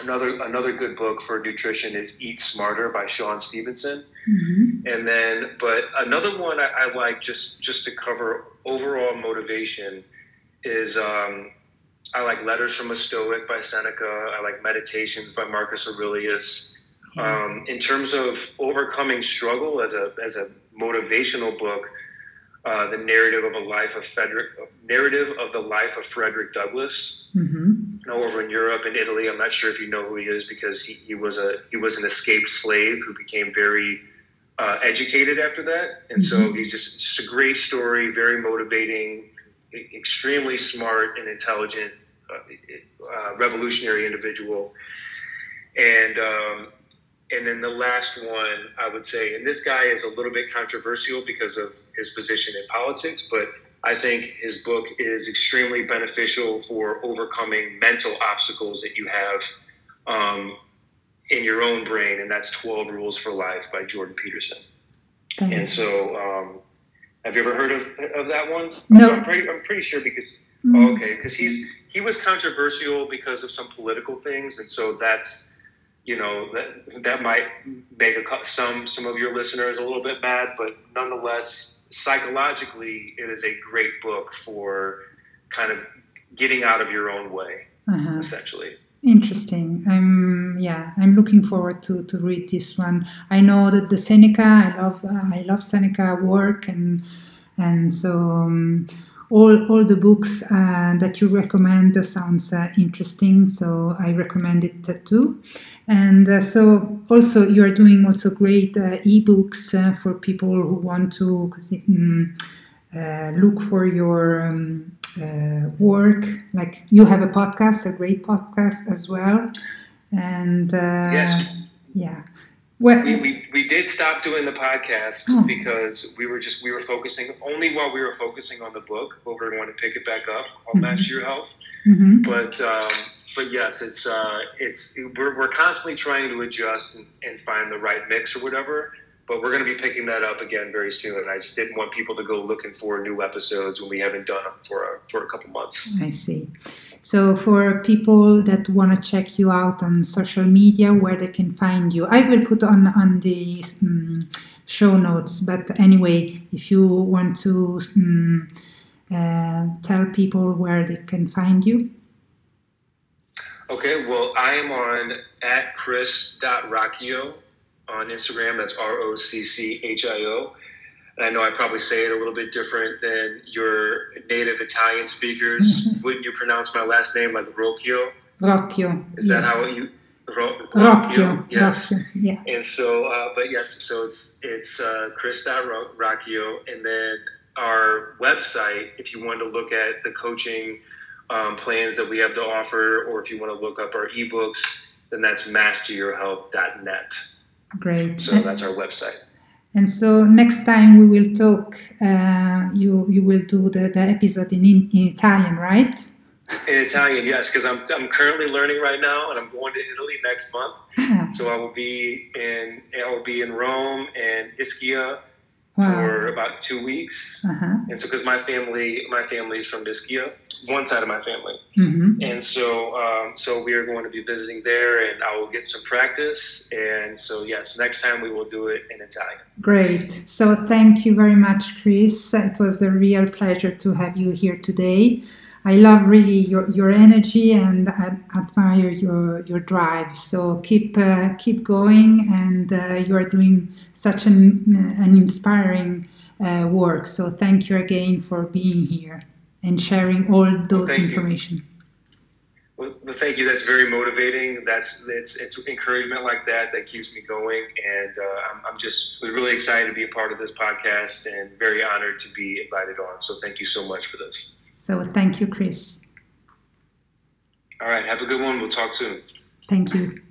Another another good book for nutrition is Eat Smarter by Shawn Stevenson. Mm-hmm. And then, but another one I, I, like just just to cover overall motivation is um, I like Letters from a Stoic by Seneca. I like Meditations by Marcus Aurelius. Um, in terms of overcoming struggle as a as a motivational book, uh, the narrative of a life of Frederick, narrative of the life of Frederick Douglass. Mm-hmm. over in Europe and Italy. I'm not sure if you know who he is because he, he was a he was an escaped slave who became very uh, educated after that, and mm-hmm. so he's just, just a great story, very motivating, extremely smart and intelligent, uh, uh, revolutionary individual, and um, and then the last one, I would say, and this guy is a little bit controversial because of his position in politics, but I think his book is extremely beneficial for overcoming mental obstacles that you have um, in your own brain, and that's 12 Rules for Life by Jordan Peterson. And so, um, have you ever heard of, of that one? No. I'm pretty, I'm pretty sure because, mm. oh, okay, because he's he was controversial because of some political things, and so that's you know that that might make a, some some of your listeners a little bit mad, but nonetheless, psychologically, it is a great book for kind of getting out of your own way, uh-huh. essentially. Interesting. I'm yeah. I'm looking forward to to read this one. I know that the Seneca. I love uh, I love Seneca work and and so. Um, all, all the books uh, that you recommend sounds uh, interesting, so I recommend it too. And uh, so also you are doing also great uh, ebooks uh, for people who want to um, look for your um, uh, work. Like you have a podcast, a great podcast as well, and uh, yes, yeah. Well, we, we, we did stop doing the podcast oh. because we were just we were focusing only while we were focusing on the book, but we are going to pick it back up on mm-hmm. Master Your Health. Mm-hmm. But um, but yes, it's uh, it's we're, we're constantly trying to adjust and, and find the right mix or whatever. But we're going to be picking that up again very soon. And I just didn't want people to go looking for new episodes when we haven't done them for a, for a couple months. I see. So, for people that want to check you out on social media, where they can find you, I will put on on the um, show notes. But anyway, if you want to um, uh, tell people where they can find you. Okay, well, I am on at chris.rocchio on Instagram. That's R O C C H I O. And I know I probably say it a little bit different than your native Italian speakers. <laughs> Wouldn't you pronounce my last name like Rocchio? Rocchio. Is yes. that how you? Ro- Rocchio. Yes. Rocchio. Yeah. And so, uh, but yes, so it's it's uh, Chris Rocchio, and then our website. If you want to look at the coaching um, plans that we have to offer, or if you want to look up our ebooks, then that's masteryourhealth.net. Great. So that's our website. And so next time we will talk, uh, you you will do the, the episode in, in, in Italian, right? In Italian, yes, because I'm, I'm currently learning right now, and I'm going to Italy next month. Ah. So I will be in I will be in Rome and Ischia wow. for about two weeks. Uh-huh. And so, because my family, my family is from Ischia, one side of my family, mm-hmm. and so, um, so we are going to be visiting there, and I will get some practice. And so, yes, next time we will do it in Italian. Great. So, thank you very much, Chris. It was a real pleasure to have you here today. I love really your, your energy and I admire your your drive. So keep uh, keep going, and uh, you are doing such an an inspiring uh, work. So thank you again for being here and sharing all those well, information. Well, well, thank you. That's very motivating. That's it's it's encouragement like that that keeps me going, and uh, I'm, I'm just was really excited to be a part of this podcast and very honored to be invited on. So thank you so much for this. So thank you, Chris. All right. Have a good one. We'll talk soon. Thank you.